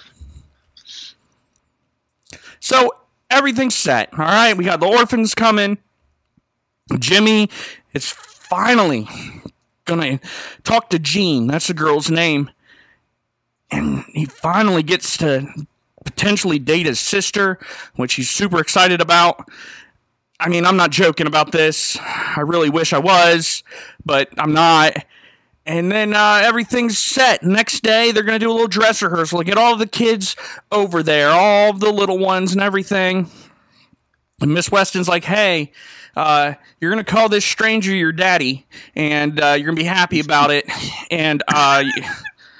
So everything's set. All right, we got the orphans coming. Jimmy is finally gonna talk to Jean. That's the girl's name, and he finally gets to potentially date his sister, which he's super excited about. I mean, I'm not joking about this. I really wish I was, but I'm not. And then uh, everything's set. Next day, they're going to do a little dress rehearsal. Get all the kids over there, all the little ones and everything. And Miss Weston's like, hey, uh, you're going to call this stranger your daddy, and uh, you're going to be happy about it. And, uh,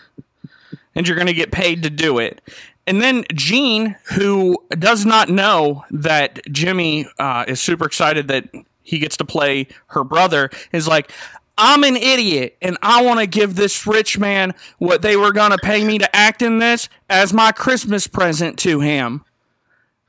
and you're going to get paid to do it. And then Gene, who does not know that Jimmy uh, is super excited that he gets to play her brother, is like, I'm an idiot and I want to give this rich man what they were going to pay me to act in this as my Christmas present to him.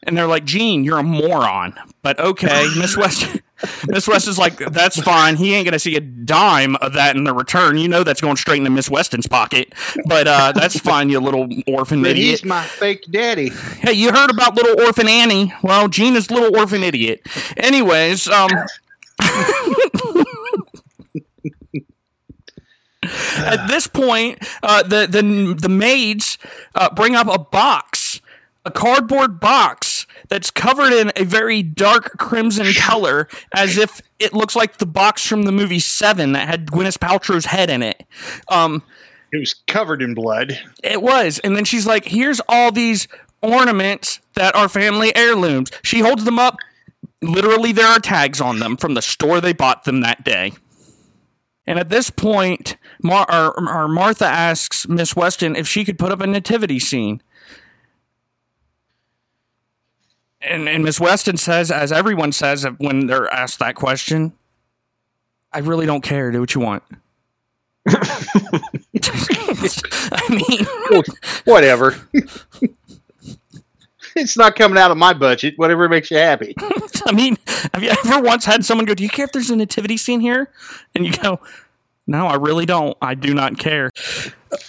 And they're like, Gene, you're a moron. But okay, Miss West. Miss West is like, that's fine. He ain't gonna see a dime of that in the return. You know that's going straight into Miss Weston's pocket. But uh, that's fine, you little orphan But idiot. he's my fake daddy. Hey, you heard about little orphan Annie? Well, Gene is little orphan idiot. Anyways, um. At this point, uh, the the the maids uh, bring up a box, a cardboard box that's covered in a very dark crimson color, as if it looks like the box from the movie Seven that had Gwyneth Paltrow's head in it. Um, It was covered in blood. it was. And then she's like, here's all these ornaments that are family heirlooms. She holds them up. Literally, there are tags on them from the store they bought them that day. And at this point, Mar- or, or Martha asks Miss Weston if she could put up a nativity scene. And, and Miss Weston says, as everyone says when they're asked that question, I really don't care. Do what you want. I mean, Whatever. it's not coming out of my budget. Whatever makes you happy. I mean, have you ever once had someone go, Do you care if there's a nativity scene here? And you go, No, I really don't. I do not care.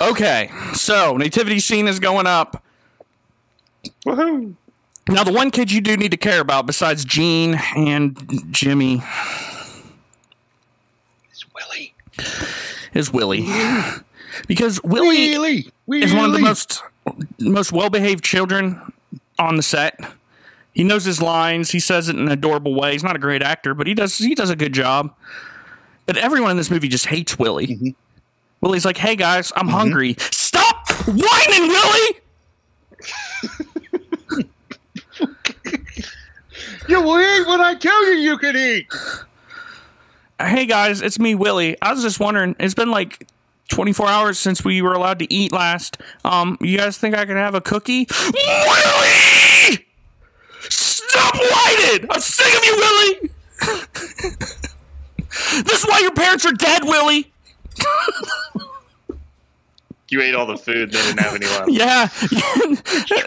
Okay, so nativity scene is going up. Woohoo! Now, the one kid you do need to care about besides Gene and Jimmy It's Willie. is Willie. Because Willie Willie. Willie. is one of the most most well behaved children on the set. He knows his lines. He says it in an adorable way. He's not a great actor, but he does he does a good job. But everyone in this movie just hates Willie. Mm-hmm. Willie's like, "Hey guys, I'm mm-hmm. hungry. Stop whining, Willie." You will eat what I tell you you can eat. Hey guys, it's me, Willie. I was just wondering. It's been like 24 hours since we were allowed to eat last. Um, you guys think I can have a cookie? Willie! Stop whining! I'm sick of you, Willie! this is why your parents are dead, Willie! You ate all the food, they didn't have any left. Yeah.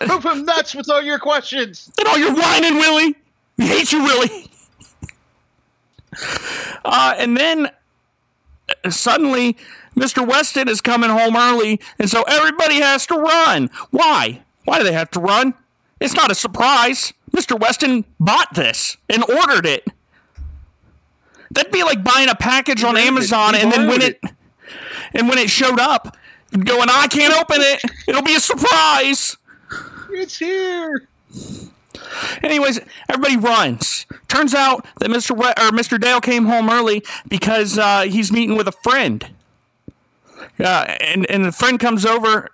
Prove him nuts with all your questions. and all your whining, Willie! We hate you, Willie! Uh, and then uh, suddenly, Mr. Weston is coming home early, and so everybody has to run. Why? Why do they have to run? It's not a surprise. Mr. Weston bought this and ordered it. That'd be like buying a package on. Amazon and then when borrowed it and when it showed up, going, I can't open it. It'll be a surprise. It's here. Anyways, everybody runs. Turns out that Mr. We- or Mr. Dale came home early because uh, he's meeting with a friend. Yeah, and and the friend comes over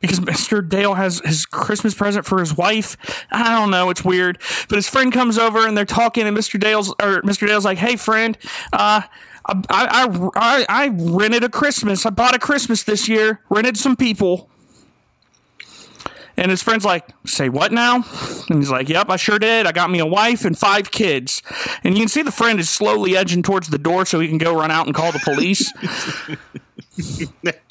because Mr. Dale has his Christmas present for his wife. I don't know, it's weird. But his friend comes over and they're talking, and Mr. Dale's or Mr. Dale's like, "Hey, friend, uh." I, I, I, I rented a Christmas. I bought a Christmas this year. Rented some people. And his friend's like, say what now? And he's like, yep, I sure did. I got me a wife and five kids. And you can see the friend is slowly edging towards the door so he can go run out and call the police.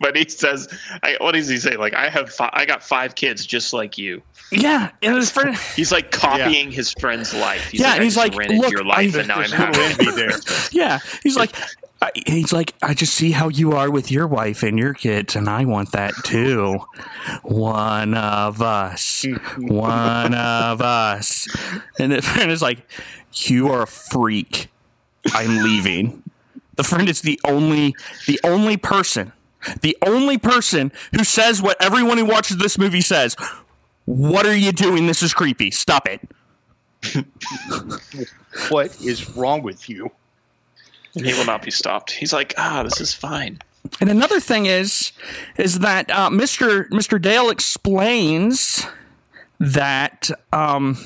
But he says, I, "What does he say? Like I have, fi- I got five kids just like you." yeah. And his friend, He's like copying his friend's life. He's Yeah, like, and I he's just like, "Look, your life, I- and now I'm There's a little happy." there. yeah. He's like, I, he's like, I just see how you are with your wife and your kids, and I want that too. One of us. One of us. And the friend is like, You are a freak. I'm leaving. The friend is the only the only person, the only person who says what everyone who watches this movie says. What are you doing? This is creepy. Stop it. What is wrong with you? He will not be stopped. He's like, "Ah, this is fine." And another thing is, is that uh, Mr. Mr. Dale explains that um,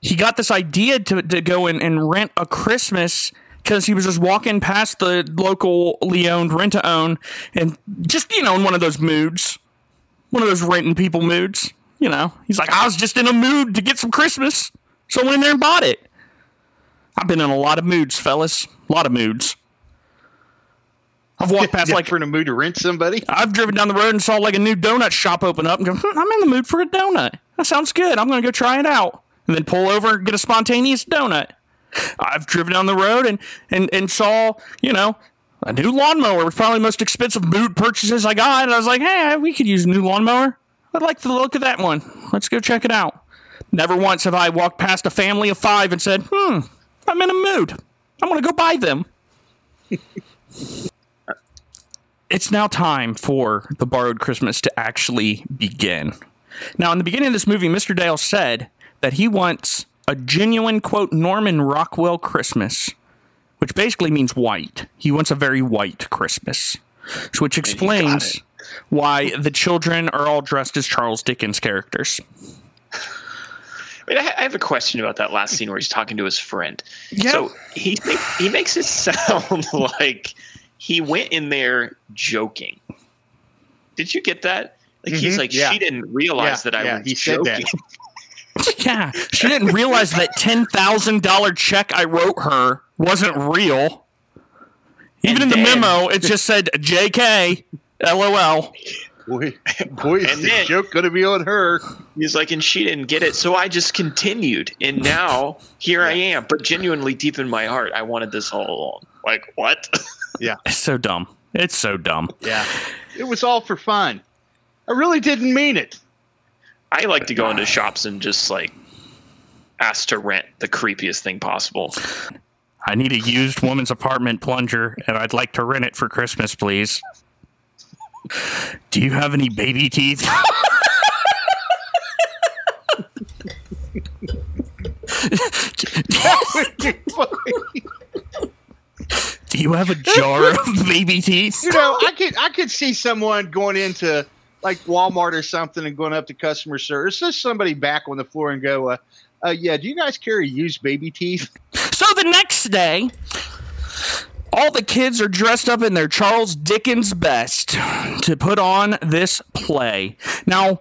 he got this idea to, to go in and rent a Christmas because he was just walking past the locally owned rent to own and just you know in one of those moods, one of those renting people moods. You know, he's like, I was just in a mood to get some Christmas, so I went in there and bought it. I've been in a lot of moods, fellas. A lot of moods. I've walked past like for in a mood to rent somebody. I've driven down the road and saw like a new donut shop open up and go, hmm, I'm in the mood for a donut. That sounds good. I'm going to go try it out. And then pull over and get a spontaneous donut. I've driven down the road and, and, and saw, you know, a new lawnmower was probably the most expensive mood purchases I got. And I was like, hey, we could use a new lawnmower. I'd like the look of that one. Let's go check it out. Never once have I walked past a family of five and said, hmm, I'm in a mood. I'm going to go buy them. it's now time for the borrowed Christmas to actually begin. Now, in the beginning of this movie, Mr. Dale said that he wants a genuine, quote, Norman Rockwell Christmas, which basically means white. He wants a very white Christmas, so which explains why the children are all dressed as Charles Dickens characters. Wait, I I have a question about that last scene where he's talking to his friend. Yeah. So he he makes it sound like he went in there joking. Did you get that? Like he's Mhm, like, yeah. she didn't realize Yeah, that I yeah, was he said joking. that. yeah, she didn't realize that ten thousand dollar check I wrote her wasn't real. Even in the memo, it just said "J.K." LOL. Boy, boy, is And the then- joke going to be on her. He's like, and she didn't get it, so I just continued, and now here I am. But genuinely, deep in my heart, I wanted this all along. Like what? Yeah, It's so dumb. It's so dumb. yeah. It was all for fun. I really didn't mean it. I like to go into shops and just like ask to rent the creepiest thing possible. I need a used woman's apartment plunger, and I'd like to rent it for Christmas, please. Do you have any baby teeth? Do you have a jar of baby teeth? you know, I could I could see someone going into like Walmart or something and going up to customer service. There's somebody back on the floor and go, uh, uh, "Yeah, do you guys carry used baby teeth?" So the next day, all the kids are dressed up in their Charles Dickens best to put on this play. Now,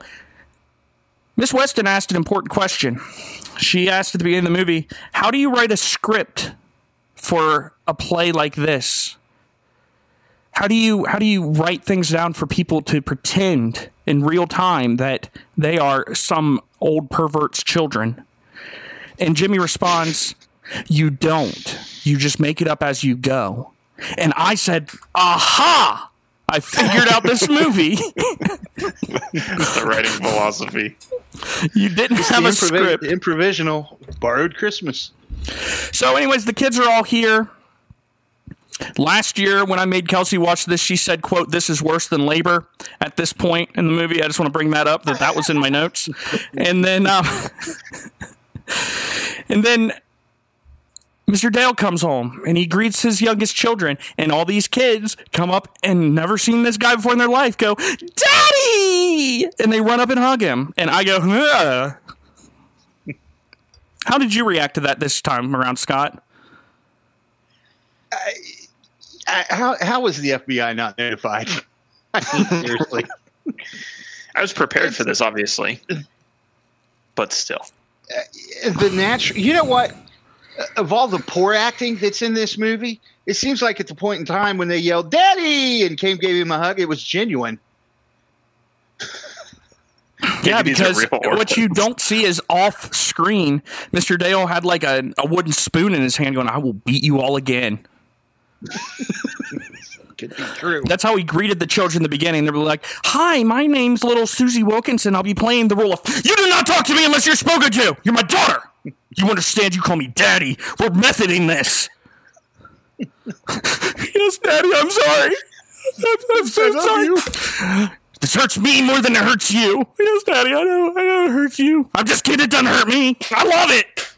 Miss Weston asked an important question. She asked at the beginning of the movie, How do you write a script for a play like this? How do you how do you write things down for people to pretend in real time that they are some old pervert's children? And Jimmy responds, You don't. You just make it up as you go. And I said, Aha! I figured out this movie. the writing philosophy. you didn't It's have a improvi- script. improvisational borrowed Christmas. So, anyways, the kids are all here. Last year, when I made Kelsey watch this, she said, "quote This is worse than labor." At this point in the movie, I just want to bring that up that that was in my notes, and then, um, and then Mr. Dale comes home and he greets his youngest children, and all these kids come up and never seen this guy before in their life. Go, "Daddy!" and they run up and hug him, and I go, "Ugh." How did you react to that this time around, Scott? I, how how was the FBI not notified? I mean, seriously. I was prepared for this, obviously, but still. Uh, the natural. You know what? Of all the poor acting that's in this movie, it seems like at the point in time when they yelled "Daddy" and Came gave him a hug, it was genuine. Yeah, because what you don't see is off screen. Mr. Dale had like a, a wooden spoon in his hand, going, "I will beat you all again." Could be true. That's how he greeted the children in the beginning. They were like, "Hi, my name's little Susie Wilkinson. I'll be playing the role of you do not talk to me unless you're spoken to. You're my daughter. You understand? You call me daddy. We're methoding this." yes, daddy. I'm sorry. I'm, I'm so sorry. This hurts me more than it hurts you. Yes, Daddy, I know, I know it hurts you. I'm just kidding, it doesn't hurt me. I love it.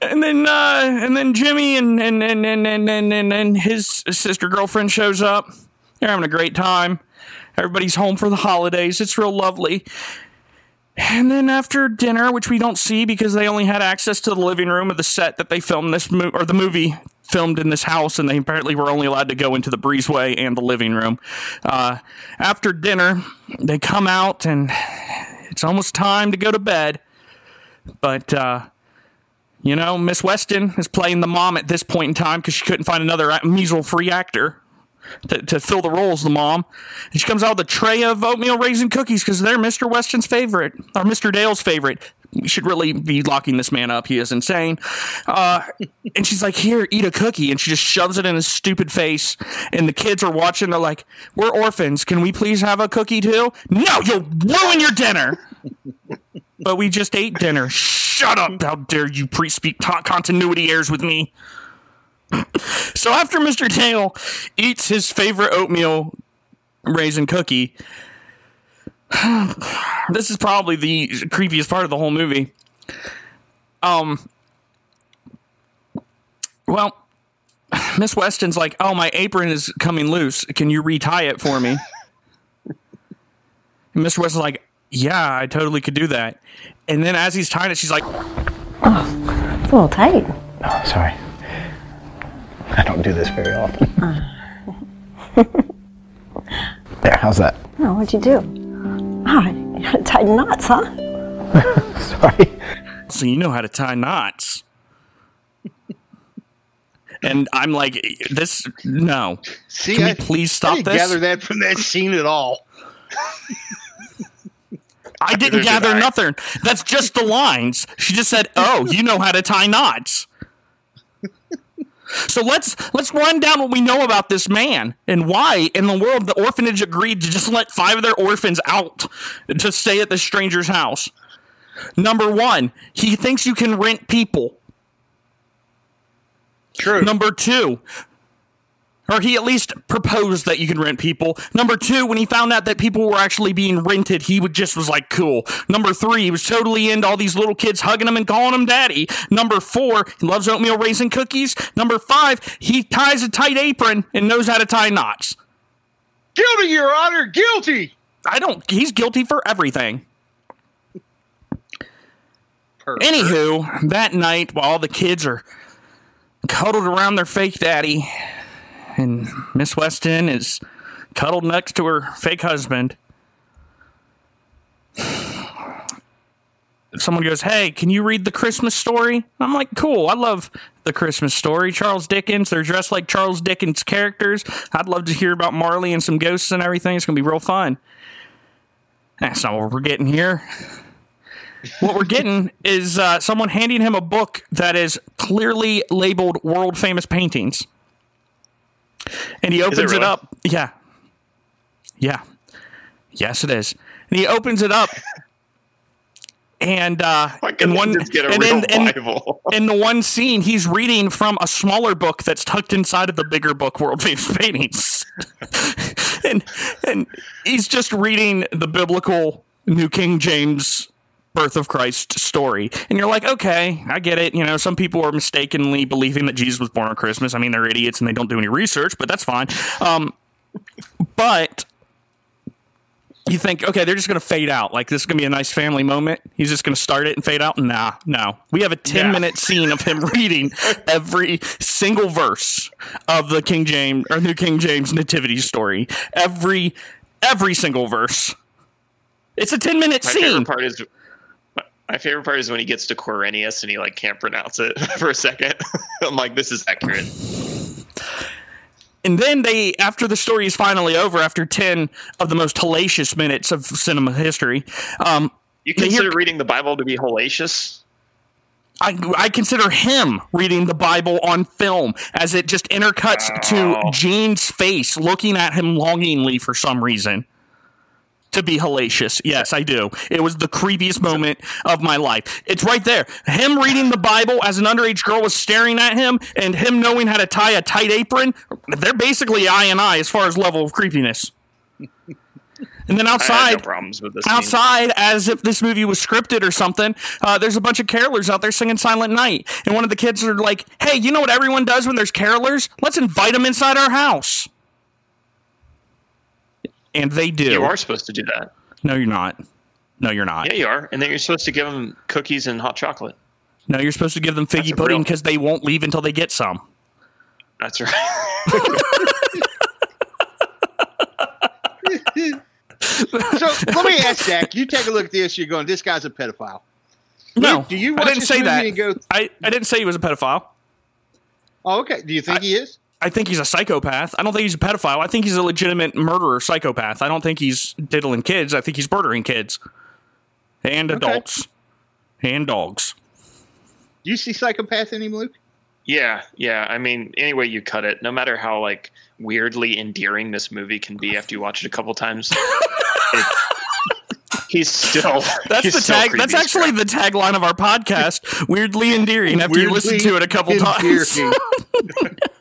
and then, uh, and then Jimmy and and and and and, and, and his sister girlfriend shows up. They're having a great time. Everybody's home for the holidays. It's real lovely. And then after dinner, which we don't see because they only had access to the living room of the set that they filmed this mo- or the movie filmed in this house, and they apparently were only allowed to go into the breezeway and the living room. Uh, after dinner, they come out and It's almost time to go to bed. But, uh, you know, Miss Weston is playing the mom at this point in time because she couldn't find another measle free actor to, to fill the roles, the mom. And she comes out with a tray of oatmeal raisin cookies because they're Mr. Weston's favorite, or Mr. Dale's favorite. We should really be locking this man up. He is insane. Uh, and she's like, Here, eat a cookie. And she just shoves it in his stupid face. And the kids are watching. They're like, We're orphans. Can we please have a cookie too? No, you'll ruin your dinner. but we just ate dinner. Shut up. How dare you pre speak continuity errors with me? So after Mr. Dale eats his favorite oatmeal raisin cookie, this is probably the creepiest part of the whole movie. Um, well, Miss Weston's like, "Oh, my apron is coming loose. Can you retie it for me?" and Mr. Weston's like, "Yeah, I totally could do that." And then as he's tying it, she's like, It's a little tight. Oh, sorry. I don't do this very often. there, how's that? Oh, what'd you do? Ah, you had tied knots, huh? Sorry. "So you know how to tie knots?" and I'm like, "This no. See, Can we I- please I stop didn't this?" gather that from that scene at all. I didn't gather nothing. That's just the lines. She just said, "Oh, you know how to tie knots." So let's let's run down what we know about this man and why in the world the orphanage agreed to just let five of their orphans out to stay at the stranger's house. Number one, he thinks you can rent people. True. Number two, or he at least proposed that you can rent people. Number two, when he found out that people were actually being rented, he would just was like, cool. Number three, he was totally into all these little kids hugging him and calling him daddy. Number four, he loves oatmeal raisin cookies. Number five, he ties a tight apron and knows how to tie knots. Guilty, Your Honor, guilty. I don't, he's guilty for everything. Anywho, that night, while all the kids are cuddled around their fake daddy, and Miss Weston is cuddled next to her fake husband. Someone goes, Hey, can you read the Christmas story? I'm like, Cool. I love the Christmas story. Charles Dickens. They're dressed like Charles Dickens characters. I'd love to hear about Marley and some ghosts and everything. It's going to be real fun. That's not what we're getting here. What we're getting is uh, someone handing him a book that is clearly labeled world famous paintings. And he opens it, really? up. Yeah. Yeah. Yes, it is. And he opens it up. And uh, in one, and in, in- in the one scene, he's reading from a smaller book that's tucked inside of the bigger book, World Famous Paintings. and and he's just reading the biblical New King James birth of Christ story. And you're like, okay, I get it. You know, some people are mistakenly believing that Jesus was born on Christmas. I mean, they're idiots and they don't do any research, but that's fine. Um, but you think, okay, they're just going to fade out. Like, this is going to be a nice family moment. He's just going to start it and fade out. Nah, no. We have a 10 Yeah. minute scene of him reading every single verse of the King James or New King James nativity story. Every, every single verse. It's a 10 minute My scene. favorite part is my favorite part is when he gets to Quirinius and he like can't pronounce it for a second. I'm like, this is accurate. And then they, after the story is finally over, after 10 of the most hellacious minutes of cinema history, um, You they hear- consider reading the Bible to be hellacious? I, I consider him reading the Bible on film as it just intercuts to Oh. Gene's face looking at him longingly for some reason. To be hellacious. Yes, I do. It was the creepiest moment of my life. It's right there. Him reading the Bible as an underage girl was staring at him and him knowing how to tie a tight apron. They're basically I and I as far as level of creepiness. And then outside, no this. scene. outside as if this movie was scripted or something uh, there's a bunch of carolers out there singing silent night and one of the kids are like hey you know what everyone does when there's carolers let's invite them inside our house and they do You are supposed to do that. no you're not no you're not Yeah, you are. And then you're supposed to give them cookies and hot chocolate. no you're supposed to give them figgy pudding because they won't leave until they get some That's right. So let me ask Zach. You take a look at this. You're going, this guy's a pedophile. No, Luke, do you I didn't say that. and go, I, I didn't say he was a pedophile. oh, okay. Do you think he is? I think he's a psychopath. I don't think he's a pedophile. I think he's a legitimate murderer psychopath. I don't think he's diddling kids. I think he's murdering kids and adults and dogs. Do you see psychopath in him, Luke? Yeah, yeah. I mean, any way you cut it, no matter how like weirdly endearing this movie can be after you watch it a couple times, it, he's still That's he's the still tag. That's as actually the tagline of our podcast. Weirdly endearing. After you listen to it a couple times.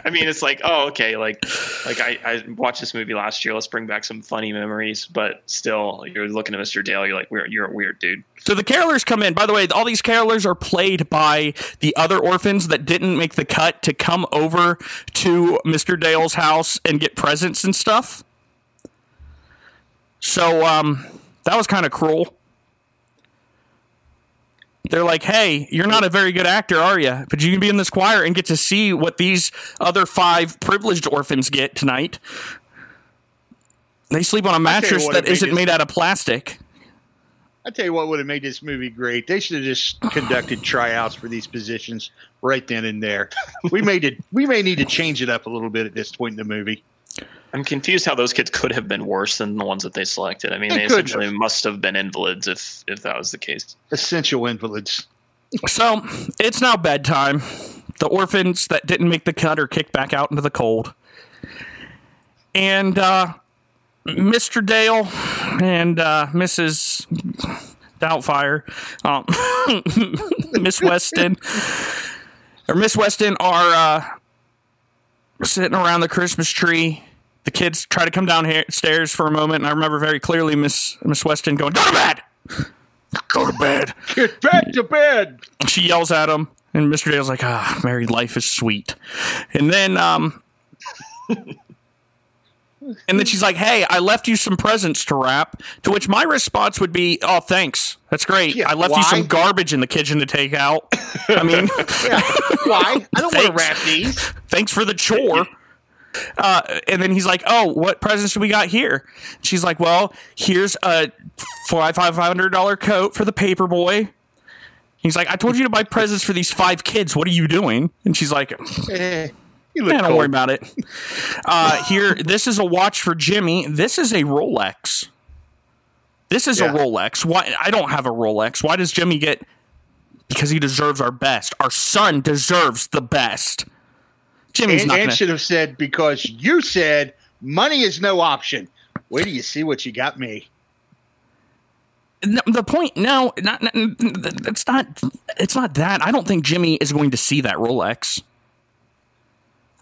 I mean, it's like, oh, okay, like, like I, I watched this movie last year. Let's bring back some funny memories, but still, you're looking at Mr. Dale. You're like, we're, you're a weird dude. So the carolers come in. By the way, all these carolers are played by the other orphans that didn't make the cut to come over to Mr. Dale's house and get presents and stuff. So um, that was kind of cruel. They're like, "Hey, you're not a very good actor, are you? But you can be in this choir and get to see what these other five privileged orphans get tonight." They sleep on a mattress that isn't made out of plastic. I tell you what would have made this movie great. They should have just conducted tryouts for these positions right then and there. We made it. We may need to change it up a little bit at this point in the movie. I'm confused how those kids could have been worse than the ones that they selected. I mean, They they, essentially have. must have been invalids if if that was the case. Essential invalids. So it's now bedtime. The orphans that didn't make the cut are kicked back out into the cold. And uh, Mr. Dale and uh, Mrs. Doubtfire, um, Miss Weston, or Miss Weston are uh, sitting around the Christmas tree. The kids try to come downstairs for a moment, and I remember very clearly Miss Miss Weston going, "Go to bed, go to bed." Get back to bed. she yells at him, and Mr. Dale's like, "Ah, married life is sweet." And then, um, and then she's like, "Hey, I left you some presents to wrap." To which my response would be, "Oh, thanks, that's great. Yeah, I left you some garbage in the kitchen to take out. I mean, Why? I don't want to wrap these. thanks for the chore." Uh, and then he's like, "Oh, what presents do we got here?" She's like, "Well, here's a five five hundred dollar coat for the paper boy." He's like, "I told you to buy presents for these five kids. What are you doing?" And she's like, Eh, you look "Yeah, don't worry about it." Uh, here, this is a watch for Jimmy. This is a Rolex. This is Yeah. a Rolex. Why? I don't have a Rolex. Why does Jimmy get? Because he deserves our best. Our son deserves the best. Jimmy's And, not gonna. should have said because you said money is no option. Wait do you see what you got me. The point no not, not it's not it's not that i don't think jimmy is going to see that rolex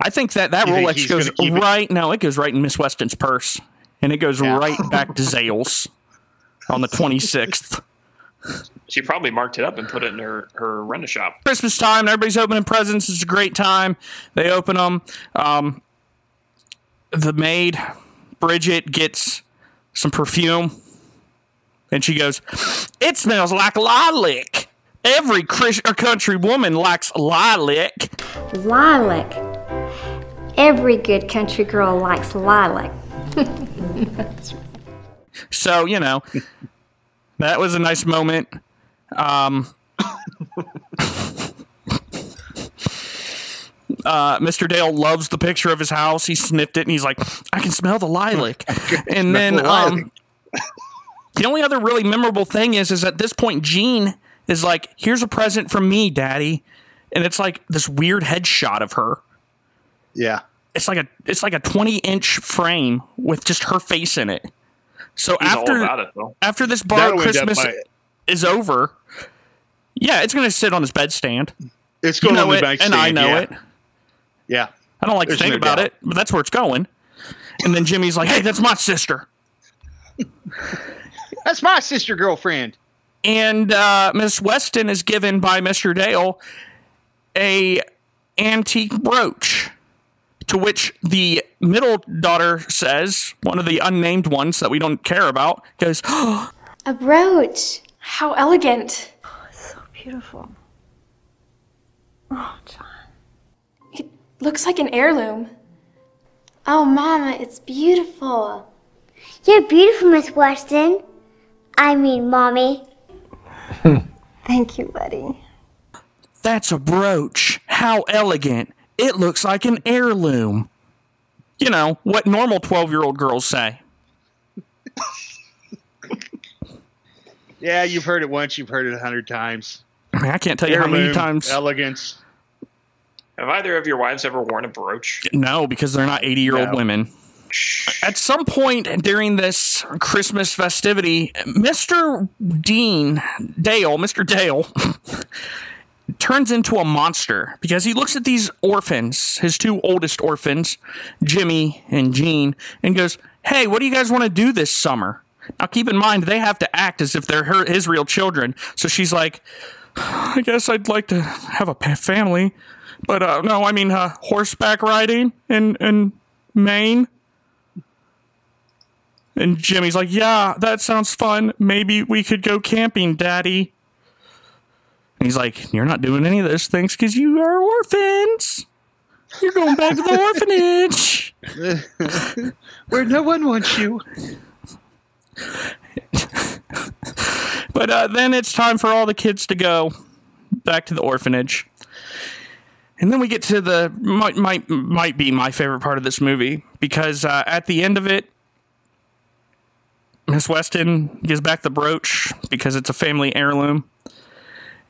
i think that that You rolex goes gonna it? right no it goes right in miss weston's purse and it goes right back to zales on the 26th She probably marked it up and put it in her her rent a shop. christmas time everybody's opening presents it's a great time they open them um, the maid bridget gets some perfume and she goes it smells like lilac every Chris- or country woman likes lilac Lilac. Every good country girl likes lilac. so you know that was a nice moment um, uh, Mr. Dale loves the picture of his house. He sniffed it and he's like, I can smell the lilac. and then the lilac. um, the only other really memorable thing is, is at this point, Jean is like, "Here's a present from me, Daddy," and it's like this weird headshot of her. Yeah. It's like a it's like a 20 inch frame with just her face in it. So He's after it after this bar That'll Christmas by- is over, yeah, it's gonna sit on his bedstand. It's You going know on the it, bank and I know yeah. it. Yeah. I don't like There's to think no about doubt. it, but that's where it's going. And then Jimmy's like, "Hey, that's my sister." That's my sister girlfriend. and uh, Miss Weston is given by Mr. Dale a antique brooch, to which the middle daughter says, one of the unnamed ones that we don't care about, goes, A brooch. How elegant. Oh it's so beautiful. Oh, John. It looks like an heirloom. Oh, Mama, it's beautiful. You're beautiful, Miss Weston. I mean, Mommy. Thank you, buddy. That's a brooch. How elegant. It looks like an heirloom. You know, what normal 12 year old girls say. Yeah, you've heard it once. You've heard it a hundred times. I mean, I can't tell you how many times. Elegance. Have either of your wives ever worn a brooch? No, because they're not 80 year old No. women. At some point during this Christmas festivity, Mr. Dean Dale, Mr. Dale, turns into a monster because he looks at these orphans, his two oldest orphans, Jimmy and Jean, and goes, Hey, what do you guys want to do this summer? Now, keep in mind, they have to act as if they're her, his real children. So she's like, I guess I'd like to have a family. But uh, no, I mean uh, horseback riding in, in Maine. And Jimmy's like, Yeah, that sounds fun. Maybe we could go camping, Daddy. And he's like, You're not doing any of those things because you are orphans. You're going back to the orphanage. Where no one wants you. But uh, then it's time for all the kids to go back to the orphanage. And then we get to the might might might be my favorite part of this movie because uh, at the end of it, Miss Weston gives back the brooch because it's a family heirloom.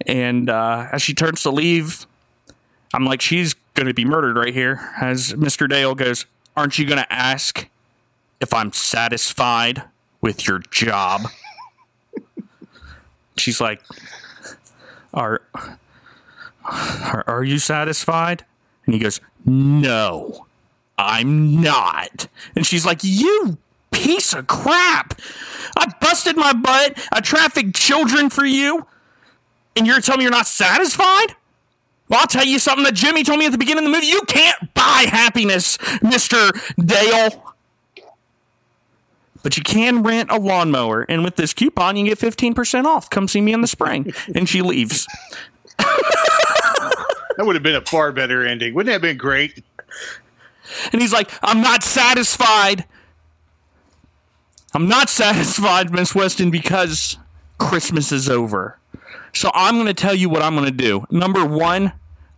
And uh, as she turns to leave, I'm like, she's going to be murdered right here. As Mr. Dale goes, Aren't you going to ask if I'm satisfied with your job? She's like, Are, are, are you satisfied? And he goes, No, I'm not. And she's like, You piece of crap. I busted my butt. I trafficked children for you. And you're telling me you're not satisfied? Well, I'll tell you something that Jimmy told me at the beginning of the movie. You can't buy happiness, Mr. Dale. But you can rent a lawnmower. And with this coupon, you can get 15% off. Come see me in the spring. And she leaves. That would have been a far better ending. Wouldn't that have been great? And he's like, I'm not satisfied. I'm not satisfied, Miss Weston, because Christmas is over. So I'm going to tell you what I'm going to do. Number one,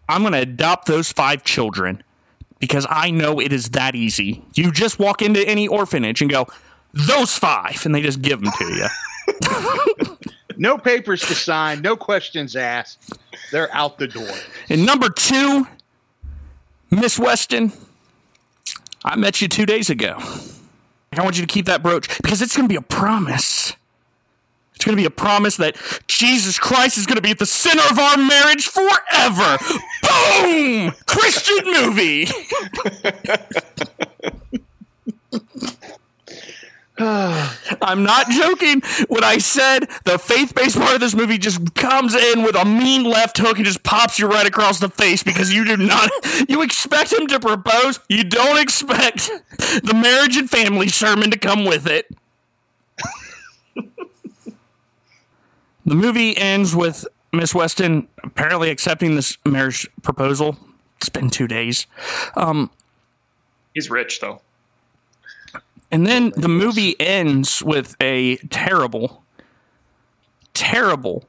I'm going to adopt those five children because I know it is that easy. You just walk into any orphanage and go, those five, and they just give them to you. No papers to sign, no questions asked. They're out the door. And number two, Miss Weston, I met you two days ago. I want you to keep that brooch because it's going to be a promise. It's going to be a promise that Jesus Christ is going to be at the center of our marriage forever. Boom! Christian movie. I'm not joking when I said the faith based part of this movie just comes in with a mean left hook and just pops you right across the face because you do not, you expect him to propose. You don't expect the marriage and family sermon to come with it. The movie ends with Miss Weston apparently accepting this marriage proposal. It's been two days. Um, He's rich though. and then the movie ends with a terrible, terrible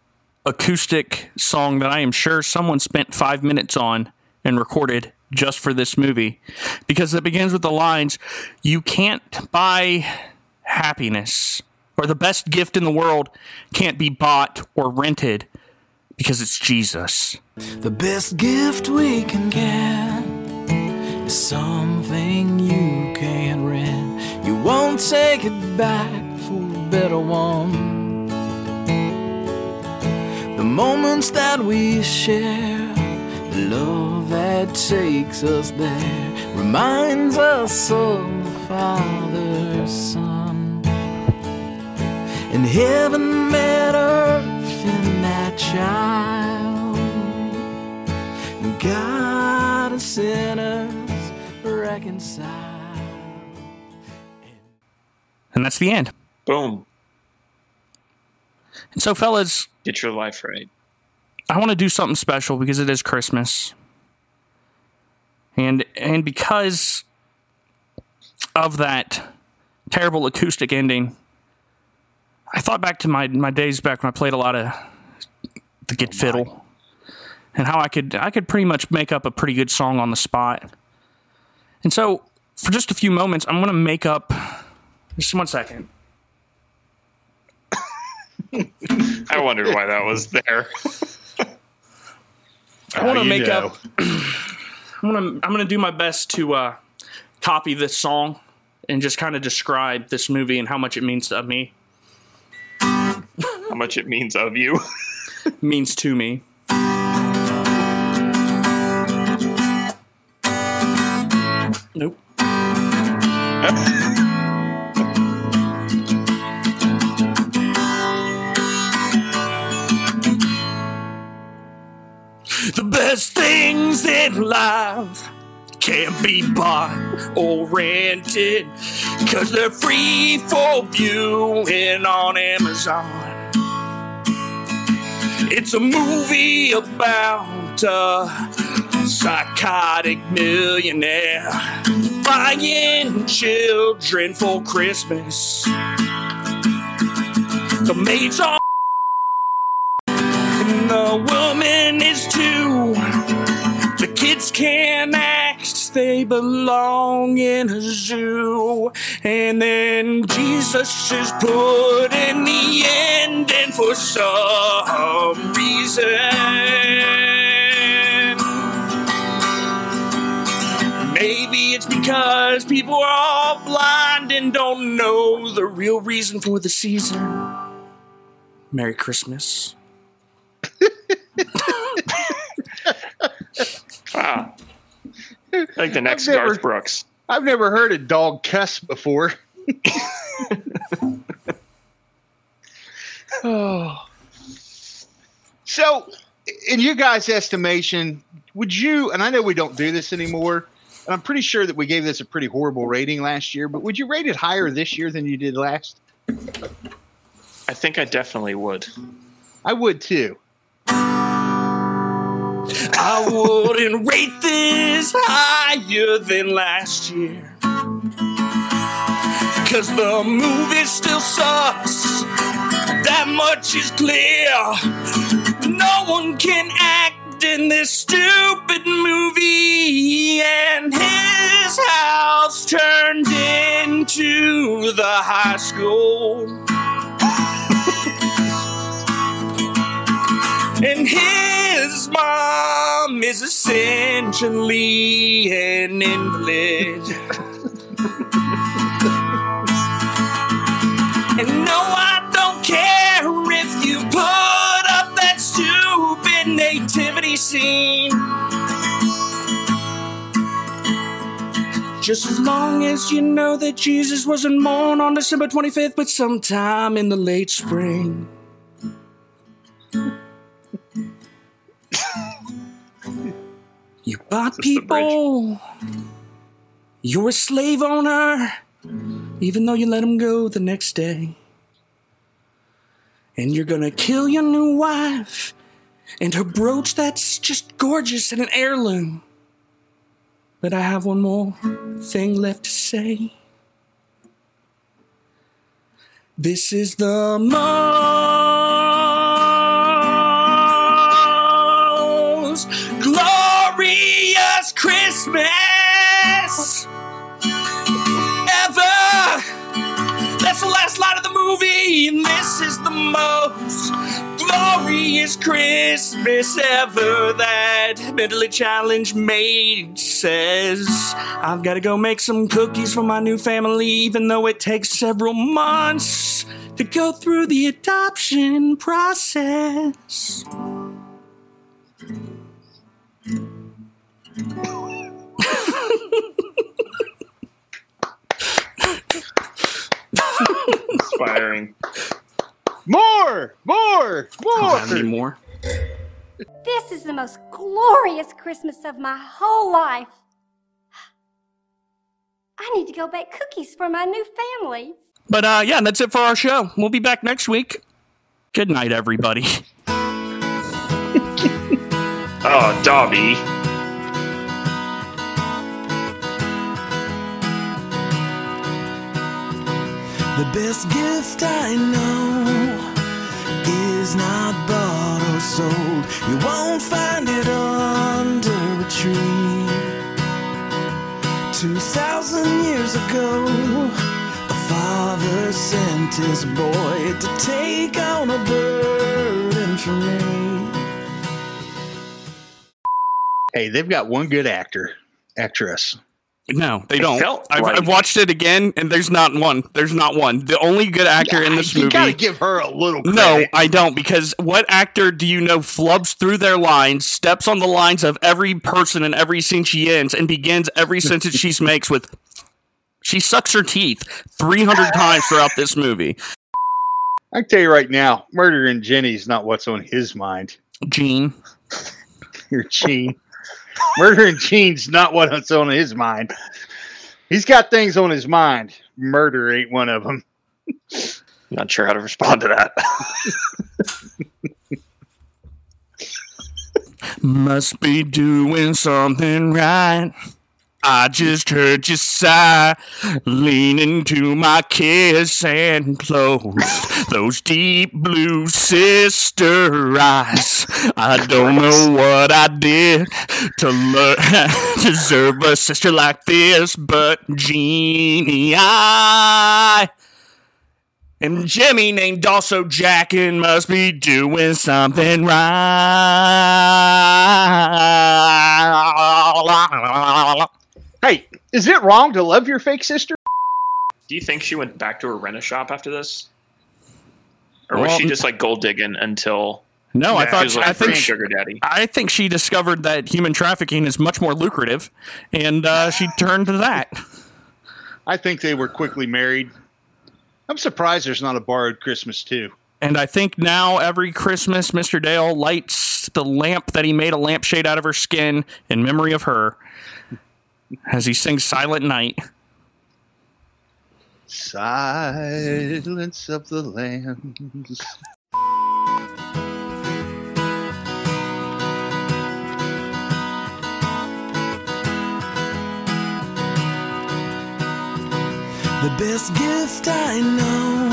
acoustic song that I am sure someone spent five minutes on and recorded just for this movie. Because it begins with the lines You can't buy happiness, or the best gift in the world can't be bought or rented because it's Jesus. The best gift we can get is something you can rent. You won't take it back for a better one. The moments that we share, the love that takes us there, reminds us of the Father's Son. And heaven met earth in that child. And God and sinners reconciled. And that's the end. Boom. And so, fellas, Get your life right. I want to do something special because it is Christmas. And and because of that terrible acoustic ending, I thought back to my, my days back when I played a lot of the git fiddle and how I could I could pretty much make up a pretty good song on the spot. And so for just a few moments, I'm gonna make up just one second. I wondered why that was there. I want to you make know. up. I'm gonna I'm gonna do my best to uh, copy this song and just kind of describe this movie and how much it means to me. How much it means of you. means to me. Nope. The best things in life can't be bought or rented because they're free for viewing on Amazon. It's a movie about a psychotic millionaire buying children for Christmas. The maids are and the woman is too. The kids can act, they belong in a zoo. And then Jesus is put in the end, and for some reason, maybe it's because people are all blind and don't know the real reason for the season. Merry Christmas. Wow. Ah. Like the next I've never- Garth Brooks. I've never heard a dog cuss before. oh. So, in you guys' estimation, would you, and I know we don't do this anymore, and I'm pretty sure that we gave this a pretty horrible rating last year, but would you rate it higher this year than you did last? I think I definitely would. I would too. I wouldn't rate this higher than last year. Cause the movie still sucks. That much is clear. No one can act in this stupid movie. And his house turned into the high school. And his mom is essentially an invalid. and no, I don't care if you put up that stupid nativity scene. Just as long as you know that Jesus wasn't born on December 25th, but sometime in the late spring. Bought people. You're a slave owner, even though you let him go the next day. And you're gonna kill your new wife and her brooch that's just gorgeous and an heirloom. But I have one more thing left to say. This is the most this is the most glorious Christmas ever. That mentally challenged maid says, I've got to go make some cookies for my new family, even though it takes several months to go through the adoption process. Inspiring. More, more, more. Any more? This is the most glorious Christmas of my whole life. I need to go bake cookies for my new family. But uh, yeah, that's it for our show. We'll be back next week. Good night, everybody. Oh, Dobby. The best gift I know is not bought or sold. You won't find it under a tree. Two thousand years ago, a father sent his boy to take on a burden for me. Hey, they've got one good actor, actress. No, they don't. I've, I've watched it again, and there's not one. There's not one. The only good actor in this you movie. gotta give her a little. No. I don't, because what actor do you know flubs through their lines, steps on the lines of every person in every scene she ends, and begins every sentence she makes with she sucks her teeth 300 times throughout this movie. I tell you right now, murdering Jenny's not what's on his mind. Jean. Your Jean. Murdering Jean's not what's on his mind. He's got things on his mind. Murder ain't one of them. Not sure how to respond to that. Must be doing something right. I just heard you sigh, lean into my kiss and close those deep blue sister eyes. I don't know what I did to learn, deserve a sister like this, but Jeannie, I and Jimmy named also Jack and must be doing something right. Hey, is it wrong to love your fake sister? Do you think she went back to her rent a shop after this? Or was Well, she just like gold digging until No, I thought was like I think sugar daddy? I think she discovered that human trafficking is much more lucrative, and uh, she turned to that. I think they were quickly married. I'm surprised there's not a borrowed Christmas too. And I think now every Christmas, Mr. Dale lights the lamp that he made a lampshade out of her skin in memory of her, as he sings "Silent Night." Silence of the lambs. The best gift I know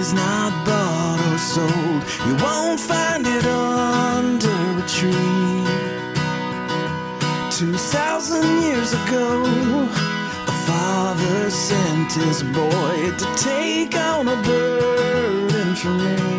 is not bought or sold. You won't find it under a tree. Two thousand years ago, a father sent his boy to take on a burden for me.